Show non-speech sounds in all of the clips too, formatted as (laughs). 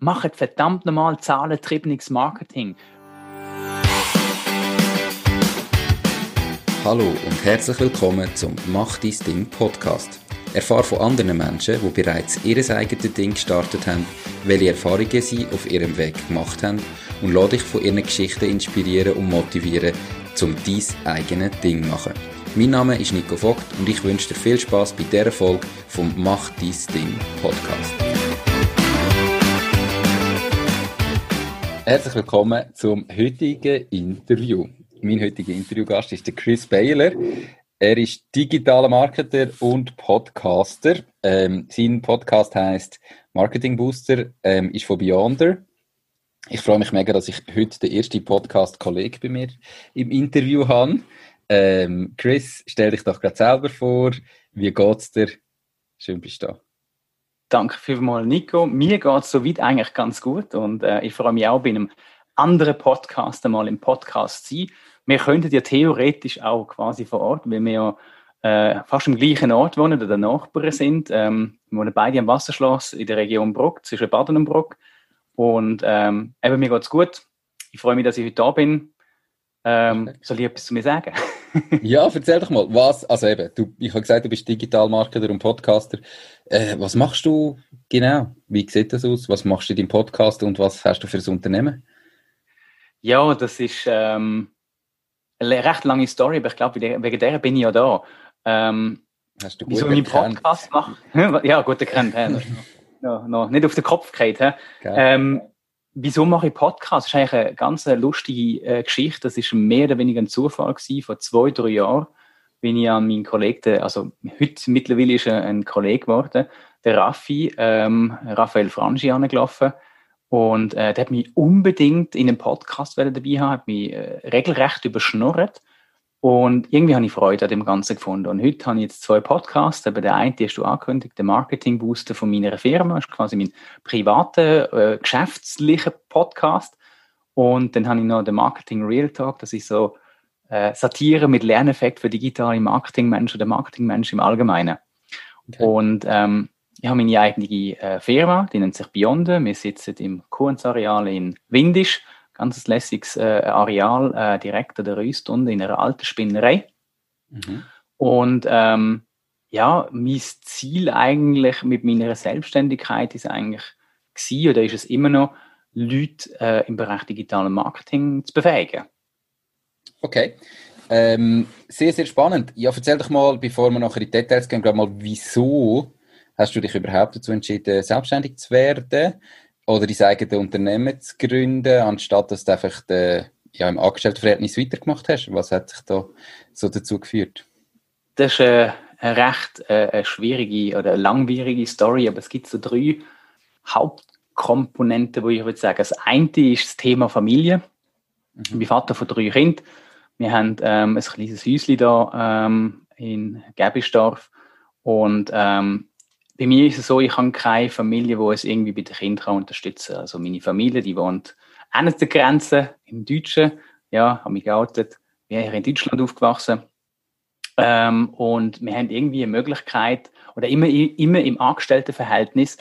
Macht verdammt nochmal zahlentriebenes Marketing. Hallo und herzlich willkommen zum Mach dein Ding Podcast. Erfahre von anderen Menschen, die bereits ihr eigenes Ding gestartet haben, welche Erfahrungen sie auf ihrem Weg gemacht haben und lade dich von ihren Geschichten inspirieren und motivieren, um dein eigenes Ding zu machen. Mein Name ist Nico Vogt und ich wünsche dir viel Spaß bei dieser Folge vom Mach dein Ding Podcast. Herzlich willkommen zum heutigen Interview. Mein heutiger Interviewgast ist der Chris Baylor. Er ist digitaler Marketer und Podcaster. Ähm, sein Podcast heißt Marketing Booster, ähm, ist von Beyonder. Ich freue mich mega, dass ich heute den ersten Podcast-Kollegen bei mir im Interview habe. Ähm, Chris, stell dich doch gerade selber vor. Wie geht's dir? Schön bist du da. Danke vielmals, Nico. Mir geht es soweit eigentlich ganz gut und äh, ich freue mich auch bei einem anderen Podcast einmal im Podcast zu sein. Wir könnten ja theoretisch auch quasi vor Ort, weil wir ja äh, fast am gleichen Ort wohnen oder Nachbarn sind. Ähm, wir wohnen beide am Wasserschloss in der Region Bruck, zwischen Baden und Bruck. Und ähm, eben, mir geht es gut. Ich freue mich, dass ich heute da bin. Ähm, soll ich etwas zu mir sagen? (laughs) (laughs) ja, erzähl doch mal, was, also eben, du, ich habe gesagt, du bist Digitalmarketer und Podcaster. Äh, was machst du genau? Wie sieht das aus? Was machst du in deinem Podcast und was hast du für ein Unternehmen? Ja, das ist ähm, eine recht lange Story, aber ich glaube, wegen der bin ich ja da. Ähm, hast du gut wieso ich Podcast mache? (laughs) ja, gut erkannt. no, (laughs) no, nicht auf den Kopf. Ähm, wieso mache ich Podcast? Das ist eigentlich eine ganz lustige äh, Geschichte. Das ist mehr oder weniger ein Zufall gewesen. Vor zwei, drei Jahren bin ich an meinen Kollegen, also heute mittlerweile ist er ein Kollege geworden, der Raffi, ähm, Raphael Frangi, angelaufen. Und äh, der hat mich unbedingt in einem Podcast dabei haben, hat mich äh, regelrecht überschnurrt. Und irgendwie habe ich Freude an dem Ganzen gefunden. Und heute habe ich jetzt zwei Podcasts. Aber der eine, den hast du angekündigt, der Marketing Booster von meiner Firma, das ist quasi mein privater, äh, geschäftlicher Podcast. Und dann habe ich noch den Marketing Real Talk, das ist so äh, Satire mit Lerneffekt für digitale Marketingmenschen oder Marketingmenschen im Allgemeinen. Okay. Und ähm, ich habe meine eigene äh, Firma, die nennt sich Beyonde. Wir sitzen im Kuhns-Areal in Windisch ganz lässiges äh, Areal äh, direkt an der Rüstunde in einer alten Spinnerei. Mhm. Und ähm, ja, mein Ziel eigentlich mit meiner Selbstständigkeit ist eigentlich gewesen, oder ist es immer noch, Leute äh, im Bereich digitalen Marketing zu befähigen. Okay. Ähm, sehr, sehr spannend. Ja, erzähl doch mal, bevor wir nachher in die Details gehen, mal, wieso hast du dich überhaupt dazu entschieden, selbstständig zu werden? Oder dein eigenes Unternehmen zu gründen, anstatt dass du einfach den, ja, im Angestelltenverhältnis weitergemacht hast? Was hat sich da so dazu geführt? Das ist eine, eine recht äh, eine schwierige oder eine langwierige Story, aber es gibt so drei Hauptkomponenten, wo ich würde sagen. Das eine ist das Thema Familie. Mhm. Ich bin Vater von drei Kindern. Wir haben ähm, ein kleines Häuschen da ähm, in Gebisdorf und ähm, bei mir ist es so, ich habe keine Familie, die es irgendwie bei den Kindern unterstützen kann. Also meine Familie, die wohnt an der Grenze im Deutschen. Ja, habe mich geoutet. Wir sind in Deutschland aufgewachsen. Ähm, und wir haben irgendwie eine Möglichkeit, oder immer, immer im Angestelltenverhältnis,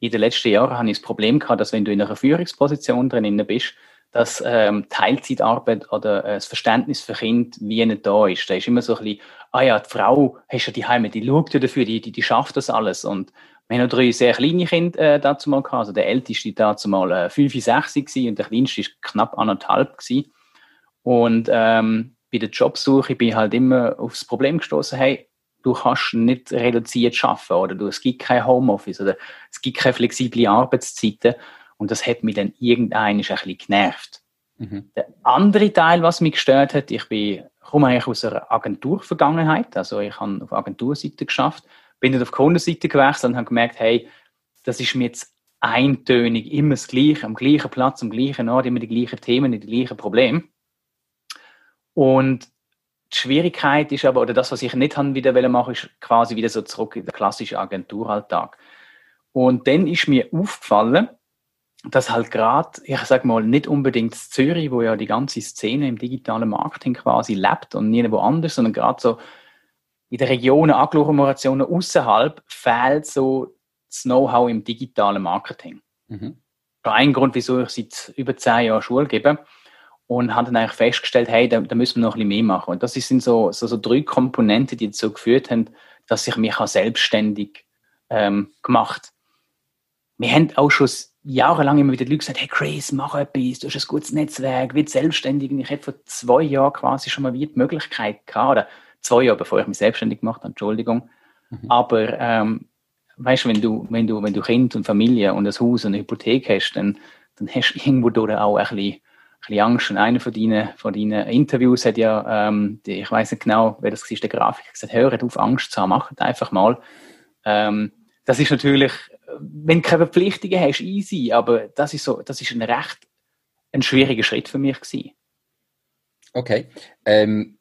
in den letzten Jahren habe ich das Problem gehabt, dass wenn du in einer Führungsposition drin bist, dass ähm, Teilzeitarbeit oder äh, das Verständnis für Kind wie nicht da ist. Da ist immer so ein bisschen, ah ja, die Frau hast ja die Heime, die schaut ja dafür, die, die, die schafft das alles. Und wir haben noch drei sehr kleine Kinder äh, dazu mal gehabt. Also der älteste dazu mal äh, 5, 6 und der kleinste ist knapp anderthalb gewesen. Und ähm, bei der Jobsuche bin ich halt immer aufs Problem gestoßen, hey, du kannst nicht reduziert arbeiten oder du, es gibt kein Homeoffice oder es gibt keine flexible Arbeitszeiten. Und das hat mich dann irgendein ein bisschen genervt. Mhm. Der andere Teil, was mich gestört hat, ich bin, komme eigentlich aus einer Agenturvergangenheit. Also ich habe auf Agenturseite geschafft, bin dann auf Kundenseite gewechselt und habe gemerkt, hey, das ist mir jetzt eintönig, immer das Gleiche, am gleichen Platz, am gleichen Ort, immer die gleichen Themen, die gleichen Probleme. Und die Schwierigkeit ist aber, oder das, was ich nicht haben wieder machen ist quasi wieder so zurück in den klassischen Agenturalltag. Und dann ist mir aufgefallen, dass halt gerade, ich sag mal, nicht unbedingt Zürich, wo ja die ganze Szene im digitalen Marketing quasi lebt und nirgendwo anders, sondern gerade so in den Regionen, Agglomerationen außerhalb fehlt so das Know-how im digitalen Marketing. Mhm. ein Grund, wieso ich seit über zehn Jahren Schule gebe. Und habe dann eigentlich festgestellt, hey, da, da müssen wir noch ein bisschen mehr machen. Und das sind so, so, so drei Komponenten, die dazu geführt haben, dass ich mich auch selbstständig ähm, gemacht Wir haben auch schon jahrelang immer wieder Leute gesagt, hey Chris, mach etwas, du hast ein gutes Netzwerk, wird selbstständig. Und ich hätte vor zwei Jahren quasi schon mal wie die Möglichkeit gehabt, oder zwei Jahre bevor ich mich selbstständig gemacht habe, Entschuldigung. Mhm. Aber ähm, weißt du, wenn du, wenn du, wenn du Kind und Familie und ein Haus und eine Hypothek hast, dann, dann hast du irgendwo durch auch ein bisschen, ein bisschen Angst. Und einer von deinen, von deinen Interviews hat ja, ähm, die, ich weiß nicht genau, wer das war, der Grafiker gesagt, hört auf Angst zu haben, macht einfach mal. Ähm, das ist natürlich, wenn du keine Verpflichtungen hast, easy, aber das ist so, das ist ein recht ein schwieriger Schritt für mich gewesen. Okay. Ähm,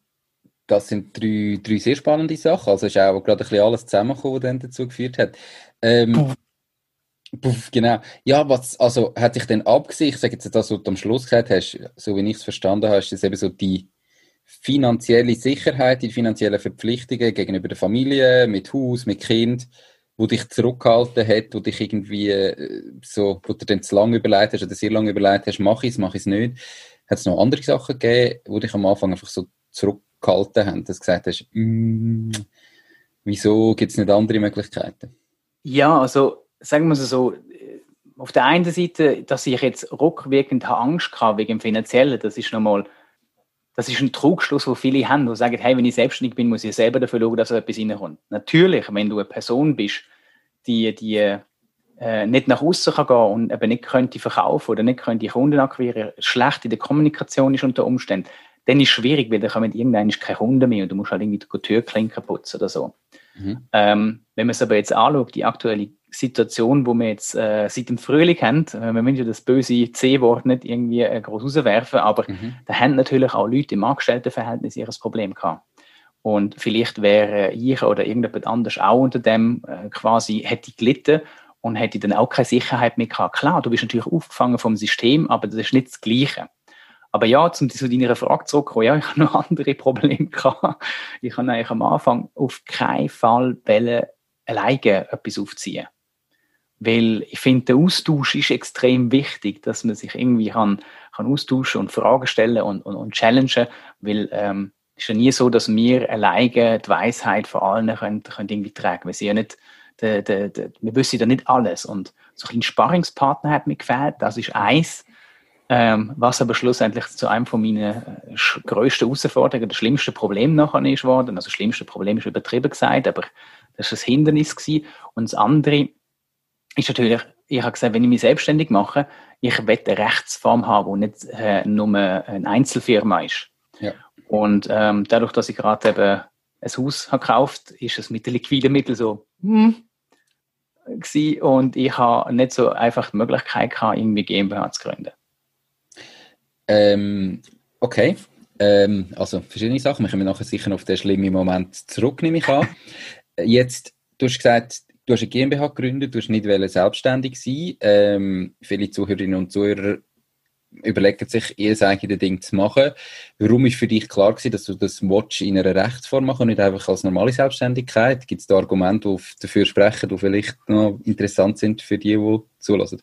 das sind drei, drei sehr spannende Sachen. Also ist auch gerade ein bisschen alles zusammengekommen, was dann dazu geführt hat. Ähm, Puff, genau. Ja, was, also, hat sich denn abgesehen, ich sage jetzt das, was du am Schluss gesagt hast, so wie ich es verstanden habe, ist das eben so die finanzielle Sicherheit, die finanziellen Verpflichtungen gegenüber der Familie, mit Haus, mit Kind, wo dich zurückgehalten hat, wo dich irgendwie äh, so, wo du dann zu lange überlegt hast oder sehr lange überlegt hast, mach ich es, mach ich es nicht. Hat es noch andere Sachen gegeben, wo dich am Anfang einfach so zurück gehalten haben, dass du gesagt hast, mm, wieso gibt es nicht andere Möglichkeiten? Ja, also sagen wir es so, auf der einen Seite, dass ich jetzt rückwirkend Angst hatte wegen dem Finanziellen, das ist nochmal, das ist ein Trugschluss, wo viele haben, die sagen, hey, wenn ich selbstständig bin, muss ich selber dafür schauen, dass etwas reinkommt. Natürlich, wenn du eine Person bist, die, die äh, nicht nach außen kann gehen und eben nicht könnte verkaufen oder nicht könnte Kunden akquirieren, schlecht in der Kommunikation ist unter Umständen, dann ist es schwierig, weil dann kommen irgendwann keine Kunden mehr und du musst halt irgendwie die Türklinken putzen oder so. Mhm. Ähm, wenn man es aber jetzt anschaut, die aktuelle Situation, wo wir jetzt äh, seit dem Frühling haben, äh, wir müssen ja das böse C-Wort nicht irgendwie äh, groß rauswerfen, aber mhm. da haben natürlich auch Leute im Angestelltenverhältnis ihr Problem gehabt. Und vielleicht wäre ich oder irgendjemand anders auch unter dem äh, quasi hätte gelitten und hätte dann auch keine Sicherheit mehr gehabt. Klar, du bist natürlich aufgefangen vom System, aber das ist nicht das Gleiche. Aber ja, zum zu deiner Frage zurückzukommen, ja, ich (laughs) habe noch andere Probleme gehabt. Ich habe eigentlich am Anfang auf keinen Fall alleine etwas aufziehen. Weil ich finde, der Austausch ist extrem wichtig, dass man sich irgendwie kann, kann austauschen und Fragen stellen und, und, und challengen, weil ähm, es ist ja nie so, dass wir alleine die Weisheit von allen können, können irgendwie tragen. Wir ja nicht, de, de, de, wir wissen ja nicht alles. Und so ein Sparringspartner hat mir gefällt, das ist eins. Ähm, was aber schlussendlich zu einem von meinen äh, grössten Herausforderungen, das schlimmste Problem nachher ist worden. Also das schlimmste Problem ist übertrieben gesagt, aber das war ein Hindernis gewesen. Und das andere ist natürlich, ich habe gesagt, wenn ich mich selbstständig mache, ich will eine Rechtsform haben, die nicht äh, nur eine Einzelfirma ist. Ja. Und ähm, dadurch, dass ich gerade eben ein Haus habe gekauft, ist es mit den liquiden Mitteln so hm, gewesen. und ich habe nicht so einfach die Möglichkeit gehabt, irgendwie GmbH zu gründen. Ähm, okay. Ähm, also verschiedene Sachen. Wir kommen nachher sicher auf den schlimmen Moment zurück, nehme ich an. (laughs) Jetzt, du hast gesagt, du hast eine GmbH gegründet, du hast nicht selbstständig sein. Ähm, viele Zuhörerinnen und Zuhörer überlegen sich, ihr eigenes Ding zu machen. Warum ist für dich klar gewesen, dass du das Watch in einer Rechtsform machen und nicht einfach als normale Selbstständigkeit? Gibt es da Argumente, die dafür sprechen, die vielleicht noch interessant sind für die, die zulassen?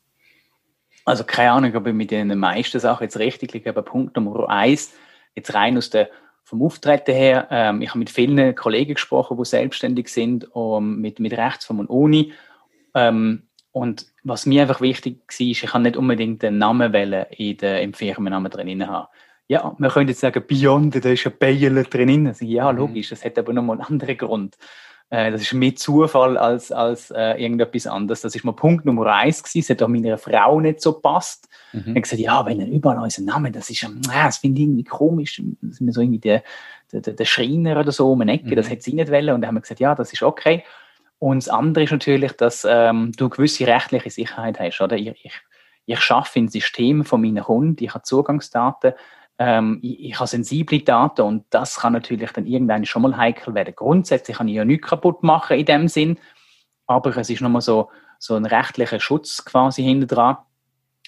Also keine Ahnung, ob ich mit den meisten Sachen jetzt richtig liege, aber Punkt Nummer eins, jetzt rein aus der, vom Auftreten her, ähm, ich habe mit vielen Kollegen gesprochen, die selbstständig sind, um, mit, mit Rechtsform und Uni. Ähm, und was mir einfach wichtig war, ist, ich kann nicht unbedingt den Namen wählen in der, im Firmennamen drin haben. Ja, man könnte jetzt sagen, Beyond, da ist ein Bayer drin. Also, ja, mhm. logisch, das hat aber nochmal einen anderen Grund. Äh, das ist mehr Zufall als, als äh, irgendetwas anderes. Das ist mal Punkt Nummer eins gewesen. Es hat auch meiner Frau nicht so passt. Mhm. Ich habe gesagt, ja, wenn er überall unser Name, das ist, äh, das finde ich irgendwie komisch. Das ist so irgendwie der, der, der Schreiner oder so um eine Ecke, mhm. das hätte sie nicht wollen. Und dann haben wir gesagt, ja, das ist okay. Und das andere ist natürlich, dass ähm, du gewisse rechtliche Sicherheit hast. Oder? Ich, ich, ich schaffe ein System von meinen Kunden, ich habe Zugangsdaten, ähm, ich, ich habe sensible Daten und das kann natürlich dann irgendwann schon mal heikel werden. Grundsätzlich kann ich ja nichts kaputt machen in dem Sinn, aber es ist nochmal so, so ein rechtlicher Schutz quasi hinter dran.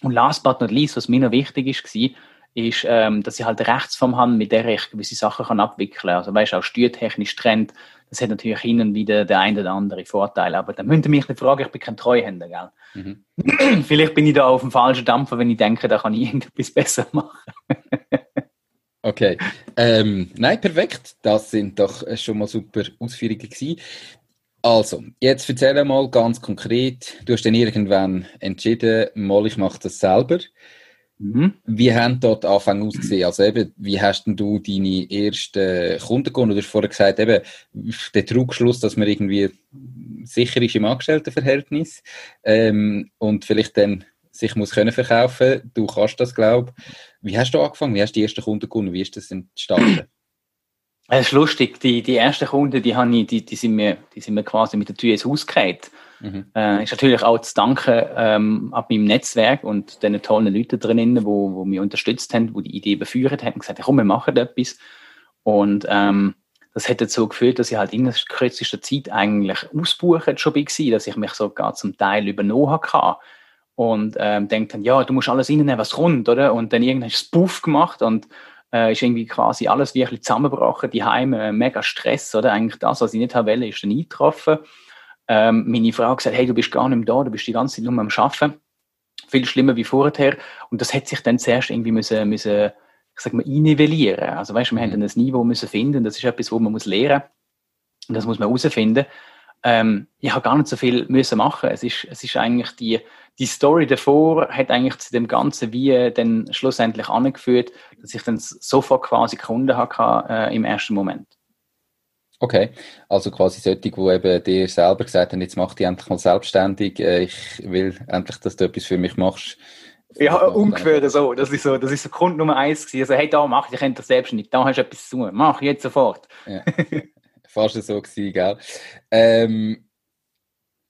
Und last but not least, was mir noch wichtig ist, war, ist, ähm, dass ich halt rechts vom Hand mit der ich gewisse Sachen kann abwickeln kann. Also weißt du, auch steuertechnisch Trend, das hat natürlich hin und wieder der eine oder andere Vorteil. Aber dann müsst ihr mich nicht fragen, ich bin kein Treuhänder, gell? Mhm. (clears throat) Vielleicht bin ich da auf dem falschen Dampfer, wenn ich denke, da kann ich (laughs) irgendetwas besser machen. okay. Ähm, nein, perfekt. Das sind doch schon mal super Ausführungen gewesen. Also, jetzt erzähl mal ganz konkret. Du hast dann irgendwann entschieden, mal ich mache das selber. Mhm. Wie haben dort Anfang ausgesehen? Also eben, wie hast denn du deine ersten Kunden gewonnen? Du hast vorher gesagt, eben, der Trugschluss, dass man irgendwie sicher ist im Angestelltenverhältnis ähm, und vielleicht dann sich muss können verkaufen. Du kannst das, glaube ich. Wie hast du angefangen? Wie hast du die ersten Kunden gewonnen? Wie ist das entstanden? Es ist lustig, die, die ersten Kunden, die, habe ich, die, die, sind mir, die sind mir quasi mit der Tür ins Haus gehalten. Mhm. Äh, ist natürlich auch zu danken ähm, ab meinem Netzwerk und den tollen Leuten drinnen, wo, wo mich unterstützt haben, die die Idee beführt haben und gesagt, komm, wir machen etwas. Und ähm, das hat dazu geführt, dass ich halt in der kürzesten Zeit eigentlich ausbuchen schon war, dass ich mich sogar zum Teil übernommen habe. Und ähm, denkt dann, ja, du musst alles reinnehmen, was kommt, oder? Und dann irgendwann ist es Puff gemacht und äh, ist irgendwie quasi alles wirklich zusammengebrochen, die Heime, äh, mega Stress, oder? Eigentlich das, was ich nicht haben wollte, ist dann eingetroffen. Ähm, meine Frau gesagt, hey, du bist gar nicht mehr da, du bist die ganze Zeit nur am Arbeiten. Viel schlimmer wie vorher. Und das hat sich dann zuerst irgendwie müssen, müssen ich sag mal, einnivellieren. Also weißt, wir mhm. haben dann ein Niveau müssen finden, das ist etwas, wo man muss lernen. Und das muss man herausfinden. Ähm, ich habe gar nicht so viel müssen machen. Es ist, es ist eigentlich die, die Story davor hat eigentlich zu dem Ganzen wie dann schlussendlich angeführt, dass ich dann sofort quasi Kunden hatte äh, im ersten Moment. Okay, also quasi solche, die eben dir selber gesagt haben, jetzt mach dich endlich mal selbstständig, äh, ich will endlich, dass du etwas für mich machst. Ja, ungefähr so. Das ist so, das ist so Grund Nummer eins gewesen. Also, hey, da mach ich, ich das selbstständig, da hast du etwas zu tun, mach jetzt sofort. Ja. Fast so gewesen, gell? Ähm,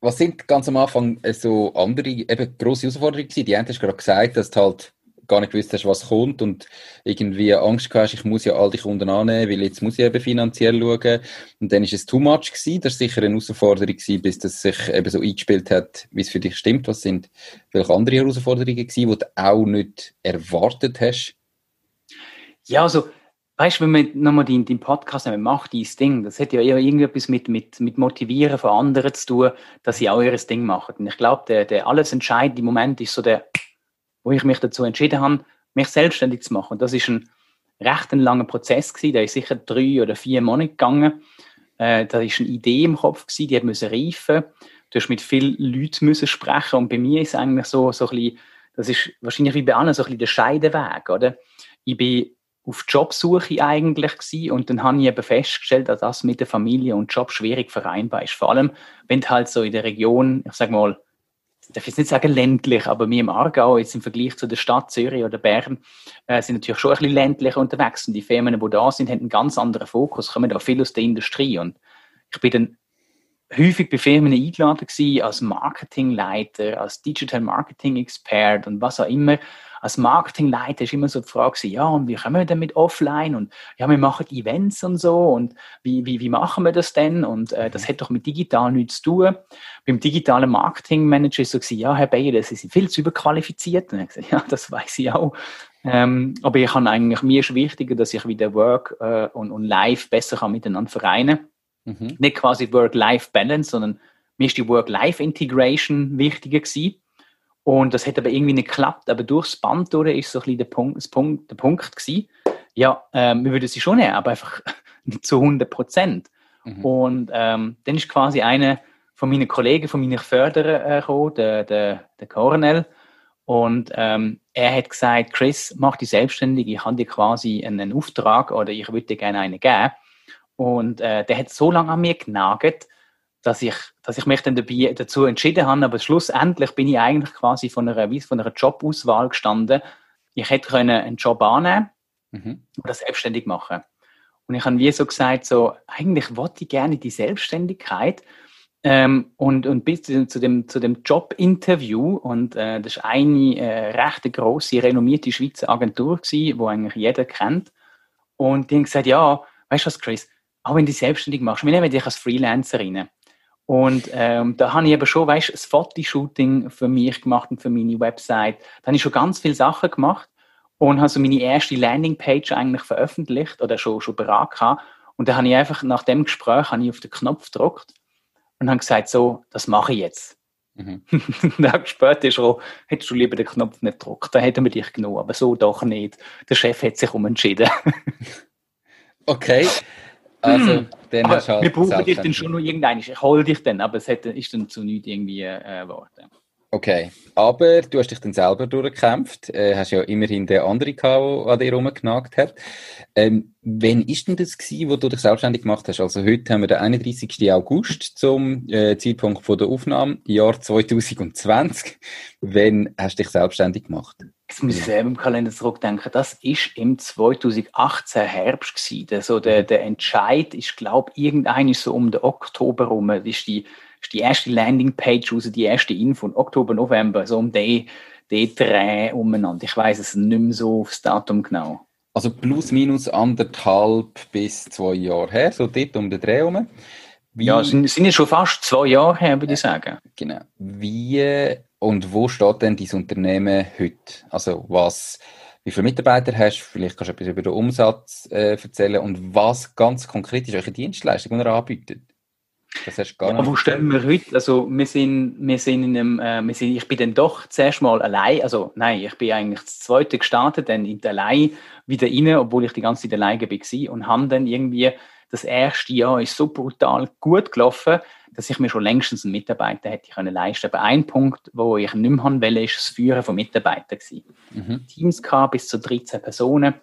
was sind ganz am Anfang so andere, eben grosse Herausforderungen gewesen? Die eine hast gerade gesagt, dass du halt gar nicht gewusst hast, was kommt und irgendwie Angst hast, ich muss ja all die Kunden annehmen, weil jetzt muss ich eben finanziell schauen. Und dann ist es too much gewesen. Das war sicher eine Herausforderung gewesen, bis das sich eben so eingespielt hat, wie es für dich stimmt. Was sind welche andere Herausforderungen gewesen, die du auch nicht erwartet hast? Ja, also, weißt du, wenn man nochmal den, den Podcast nehmen, macht dieses Ding, das hat ja eher irgendetwas mit, mit, mit Motivieren von anderen zu tun, dass sie auch ihr Ding machen. Und ich glaube, der, der alles entscheidende Moment ist so der wo ich mich dazu entschieden habe, mich selbstständig zu machen. Das ist ein recht ein langer Prozess gewesen, der ist sicher drei oder vier Monate gegangen. Äh, da ist eine Idee im Kopf gewesen, die hat müssen reifen. Du hast mit vielen Leuten müssen sprechen und bei mir ist eigentlich so, so ein bisschen, das ist wahrscheinlich wie bei allen so ein bisschen der Scheideweg, oder? Ich bin auf Jobsuche eigentlich gewesen und dann habe ich eben festgestellt, dass das mit der Familie und Job schwierig vereinbar ist. Vor allem, wenn du halt so in der Region, ich sag mal, ich darf jetzt nicht sagen ländlich, aber wir im Aargau, jetzt im Vergleich zu der Stadt Zürich oder Bern, äh, sind natürlich schon ein bisschen ländlicher unterwegs. Und die Firmen, die da sind, haben einen ganz anderen Fokus, kommen auch viel aus der Industrie. Und ich bin dann häufig bei Firmen eingeladen gewesen, als Marketingleiter, als Digital Marketing Expert und was auch immer als Marketingleiter ist immer so die Frage, ja, und wie kommen wir denn mit offline? Und ja, wir machen Events und so. Und wie, wie, wie machen wir das denn? Und äh, das hat doch mit digital nichts zu tun. Beim digitalen Marketingmanager ist so, ja, Herr Bayer, das ist viel zu überqualifiziert. Und ich gesagt, (laughs) ja, das weiß ich auch. Ähm, aber ich kann eigentlich, mir ist wichtiger, dass ich wieder Work äh, und, und Life besser kann miteinander vereinen. Mhm. Nicht quasi Work-Life-Balance, sondern mir ist die Work-Life-Integration wichtiger gewesen. Und das hat aber irgendwie nicht geklappt. Aber durchs Band durch ist so ein bisschen der Punkt, Punkt, der Punkt gewesen. Ja, ähm, wir würden sie schon nehmen, aber einfach nicht (laughs) zu 100 Prozent. Mhm. Und ähm, dann ist quasi einer von meinen Kollegen, von meinen Förderern äh, gekommen, der, der, der Cornell. Und ähm, er hat gesagt, Chris, mach dich selbstständig, ich habe dir quasi einen Auftrag oder ich würde dir gerne einen geben. Und äh, der hat so lange an mir genagelt, dass ich, dass ich mich dann dabei dazu entschieden habe, aber schlussendlich bin ich eigentlich quasi von einer, von einer Jobauswahl gestanden. Ich hätte können einen Job annehmen mhm. oder selbstständig machen. Und ich habe wie so gesagt, so, eigentlich wollte ich gerne die Selbstständigkeit. Ähm, und, und bis zu dem, zu dem, zu dem Jobinterview, und äh, das ist eine äh, recht grosse, renommierte Schweizer Agentur gewesen, wo eigentlich jeder kennt. Und die haben gesagt, ja, weißt du was, Chris, auch wenn du dich selbstständig machst, wir nehmen dich als Freelancerin. Und ähm, da habe ich eben schon, weißt, das Fotoshooting für mich gemacht und für meine Website. Da habe ich schon ganz viele Sachen gemacht. und habe so meine erste Landingpage eigentlich veröffentlicht oder schon, schon beraten Und dann habe ich einfach nach dem Gespräch habe ich auf den Knopf gedrückt und habe gesagt, so, das mache ich jetzt. Mhm. (laughs) Tag später ist er hättest du lieber den Knopf nicht gedrückt, dann hätten wir dich genommen, aber so doch nicht. Der Chef hat sich umentschieden. (laughs) okay. Also, dann aber halt wir brauchen dich dann schon noch irgendeinen. Ich hole dich dann, aber es hätte, ist dann zu nichts irgendwie äh, geworden. Okay, aber du hast dich dann selber durchgekämpft, äh, hast ja immerhin den anderen gehabt, der an dir rumgenagt hat. Ähm, wann ist denn das gewesen, wo du dich selbstständig gemacht hast? Also heute haben wir den 31. August zum äh, Zeitpunkt von der Aufnahme, Jahr 2020. Wann hast du dich selbstständig gemacht? Jetzt muss ich selber im Kalender zurückdenken. Das ist im 2018 Herbst gewesen. So der, der Entscheid ist, glaube ich, irgendein so um den Oktober rum. Das ist die ist die erste Landingpage raus, die erste Info von Oktober, November, so um den, den Dreh umeinander. Ich weiß es nicht mehr so aufs Datum genau. Also plus minus anderthalb bis zwei Jahre her, so dort um den Dreh herum. Wie, ja, sind, sind ja schon fast zwei Jahre her, würde ich sagen. Genau. Wie und wo steht denn dein Unternehmen heute? Also was, wie viele Mitarbeiter hast du? Vielleicht kannst du etwas über den Umsatz äh, erzählen und was ganz konkret ist eure Dienstleistung, die ihr anbietet? Das hast du gar ja, wo stehen wir heute? Also wir sind, wir sind in einem, äh, wir sind, ich bin dann doch zuerst mal allein, also nein, ich bin eigentlich das zweite gestartet, dann in der allein wieder rein, obwohl ich die ganze Zeit alleine war und haben dann irgendwie, das erste Jahr ist so brutal gut gelaufen, dass ich mir schon längstens einen Mitarbeiter hätte können leisten. Aber ein Punkt, wo ich nicht mehr haben wollte, ist das Führen von Mitarbeitern Mhm. Teams gehabt, bis zu 13 Personen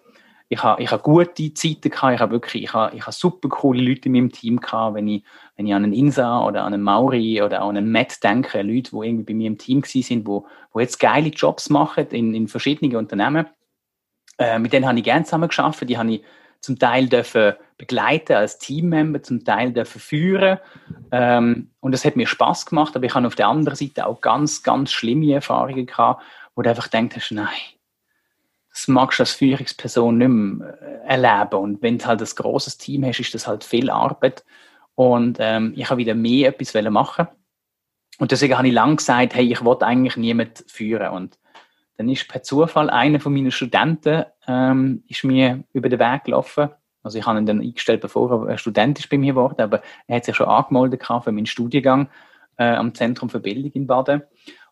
ich habe, ich habe gute Zeiten gehabt, ich habe wirklich, ich habe, ich habe super coole Leute in meinem Team gehabt, wenn ich, wenn ich an einen Insa oder an einen Mauri oder an einen Matt denke, Leute, die irgendwie bei mir im Team sind, wo, wo jetzt geile Jobs machen in, in verschiedenen Unternehmen. Äh, mit denen habe ich gerne zusammen geschafft, die habe ich zum Teil dürfen begleiten als Teammember, zum Teil dürfen führen. Ähm, und das hat mir Spaß gemacht, aber ich habe auf der anderen Seite auch ganz, ganz schlimme Erfahrungen gehabt, wo du einfach denkst, nein, das magst du als Führungsperson nicht mehr äh, erleben. Und wenn du halt ein grosses Team hast, ist das halt viel Arbeit. Und ähm, ich habe wieder mehr etwas machen Und deswegen habe ich lange gesagt, hey, ich will eigentlich niemand führen. Und dann ist per Zufall einer von meinen Studenten ähm, ist mir über den Weg gelaufen. Also ich habe ihn dann eingestellt, bevor er Student ist bei mir geworden, aber er hat sich schon angemeldet für meinen Studiengang äh, am Zentrum für Bildung in Baden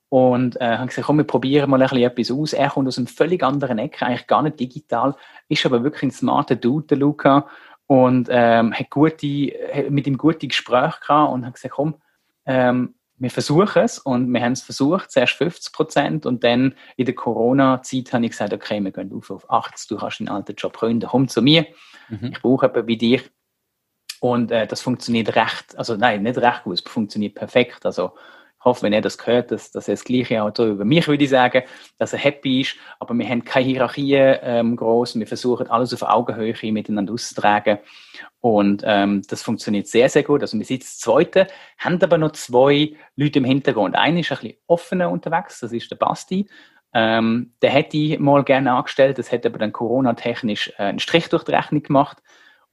und äh, haben gesagt, komm, wir probieren mal ein bisschen etwas aus. Er kommt aus einem völlig anderen Ecke, eigentlich gar nicht digital, ist aber wirklich ein smarter Dude, der Luca, und ähm, hat, gute, hat mit ihm gute Gespräche gehabt und hat gesagt, komm, ähm, wir versuchen es und wir haben es versucht, zuerst 50 Prozent und dann in der Corona-Zeit habe ich gesagt, okay, wir gehen auf, auf 80, du kannst deinen alten Job gründen, komm zu mir, mhm. ich brauche jemanden wie dich und äh, das funktioniert recht, also nein, nicht recht gut, es funktioniert perfekt, also hoffe, wenn er das hört, dass, dass er das Gleiche auch über mich würde sagen, dass er happy ist, aber wir haben keine Hierarchie ähm, groß, wir versuchen alles auf Augenhöhe miteinander auszutragen und ähm, das funktioniert sehr, sehr gut. Also wir sind das Zweite, haben aber noch zwei Leute im Hintergrund. Einer ist ein bisschen offener unterwegs, das ist der Basti. Ähm, der hätte ich mal gerne angestellt, das hätte aber dann Corona-technisch äh, einen Strich durch die Rechnung gemacht.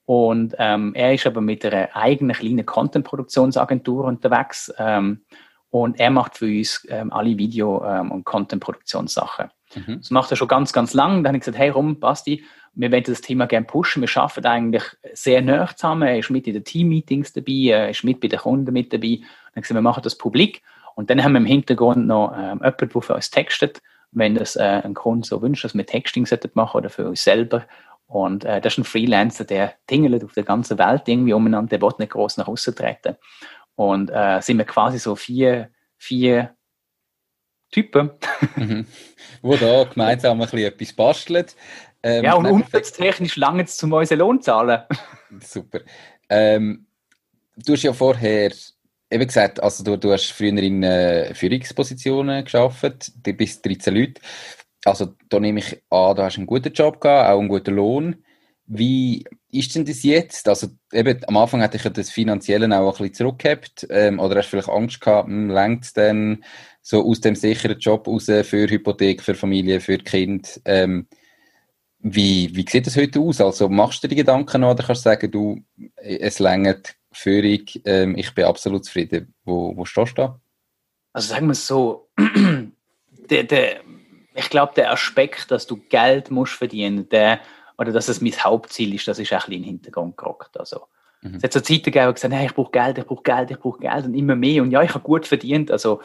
Und ähm, er ist aber mit einer eigenen kleinen Content-Produktionsagentur unterwegs. Ähm, und er macht für uns ähm, alle Video- ähm, und Content-Produktionssachen. Mhm. Das macht er schon ganz, ganz lang. Dann habe ich gesagt, hey, rum, Basti, wir wollen das Thema gerne pushen. Wir arbeiten eigentlich sehr nah zusammen. Er ist mit in den Team-Meetings dabei, er ist mit bei den Kunden mit dabei. Dann habe ich gesagt, wir machen das publik. Und dann haben wir im Hintergrund noch ähm, jemanden, der für uns textet, wenn das äh, ein Kunde so wünscht, dass wir Texting machen oder für uns selber. Und äh, das ist ein Freelancer, der tingelt auf der ganzen Welt irgendwie umeinander, der will nicht groß nach außen treten. Und äh, sind wir quasi so vier, vier Typen. mhm. Wo da gemeinsam ein bisschen etwas basteln. Ähm, ja, und umsatztechnisch lange zu unseren Lohn zahlen. (laughs) Super. Ähm, du hast ja vorher eben gesagt, also du, du hast früher in äh, Führungspositionen geschafft, du bist 13 Leute. Also da nehme ich an, du hast einen guten Job gehabt, auch einen guten Lohn. Wie ist denn das jetzt? Also eben, am Anfang hatte ich ja das Finanzielle auch ein bisschen zurückgehabt ähm, oder hast du vielleicht Angst gehabt, hm, längt es denn so aus dem sicheren Job raus für Hypothek, für Familie, für Kind? Ähm, wie, wie sieht das heute aus? Also machst du dir die Gedanken noch oder kannst du sagen, du, es längert Führung, ähm, ich bin absolut zufrieden. Wo, wo stehst du da? Also sagen wir es so, (clears throat) der, der ich glaube, der Aspekt, dass du Geld musst verdienen, der, oder dass es mein Hauptziel ist, das ist ein bisschen in den Hintergrund gerockt. Also, mhm. Es hat so Zeiten gegeben, wo gesagt hey, ich brauche Geld, ich brauche Geld, ich brauche Geld und immer mehr. Und ja, ich habe gut verdient. Also,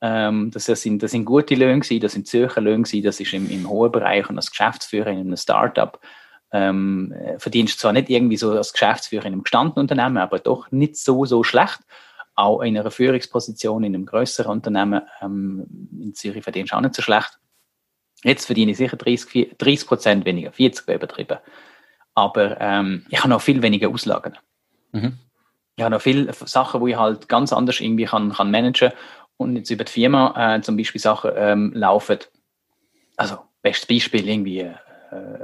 ähm, das, sind, das sind gute Löhne gewesen, das sind Zürcher Löhne gewesen, das ist im, im hohen Bereich und als Geschäftsführer in einem Startup ähm, verdienst zwar nicht irgendwie so als Geschäftsführer in einem gestandenen Unternehmen, aber doch nicht so, so schlecht. Auch in einer Führungsposition in einem größeren Unternehmen ähm, in Zürich verdienst du auch nicht so schlecht. Jetzt verdiene ich sicher 30 Prozent weniger, 40 wäre übertrieben. Aber ähm, ich habe noch viel weniger Auslagen. Mhm. Ich habe noch viele Sachen, wo ich halt ganz anders irgendwie kann, kann managen und jetzt über die Firma äh, zum Beispiel Sachen ähm, laufen. Also, bestes Beispiel irgendwie äh,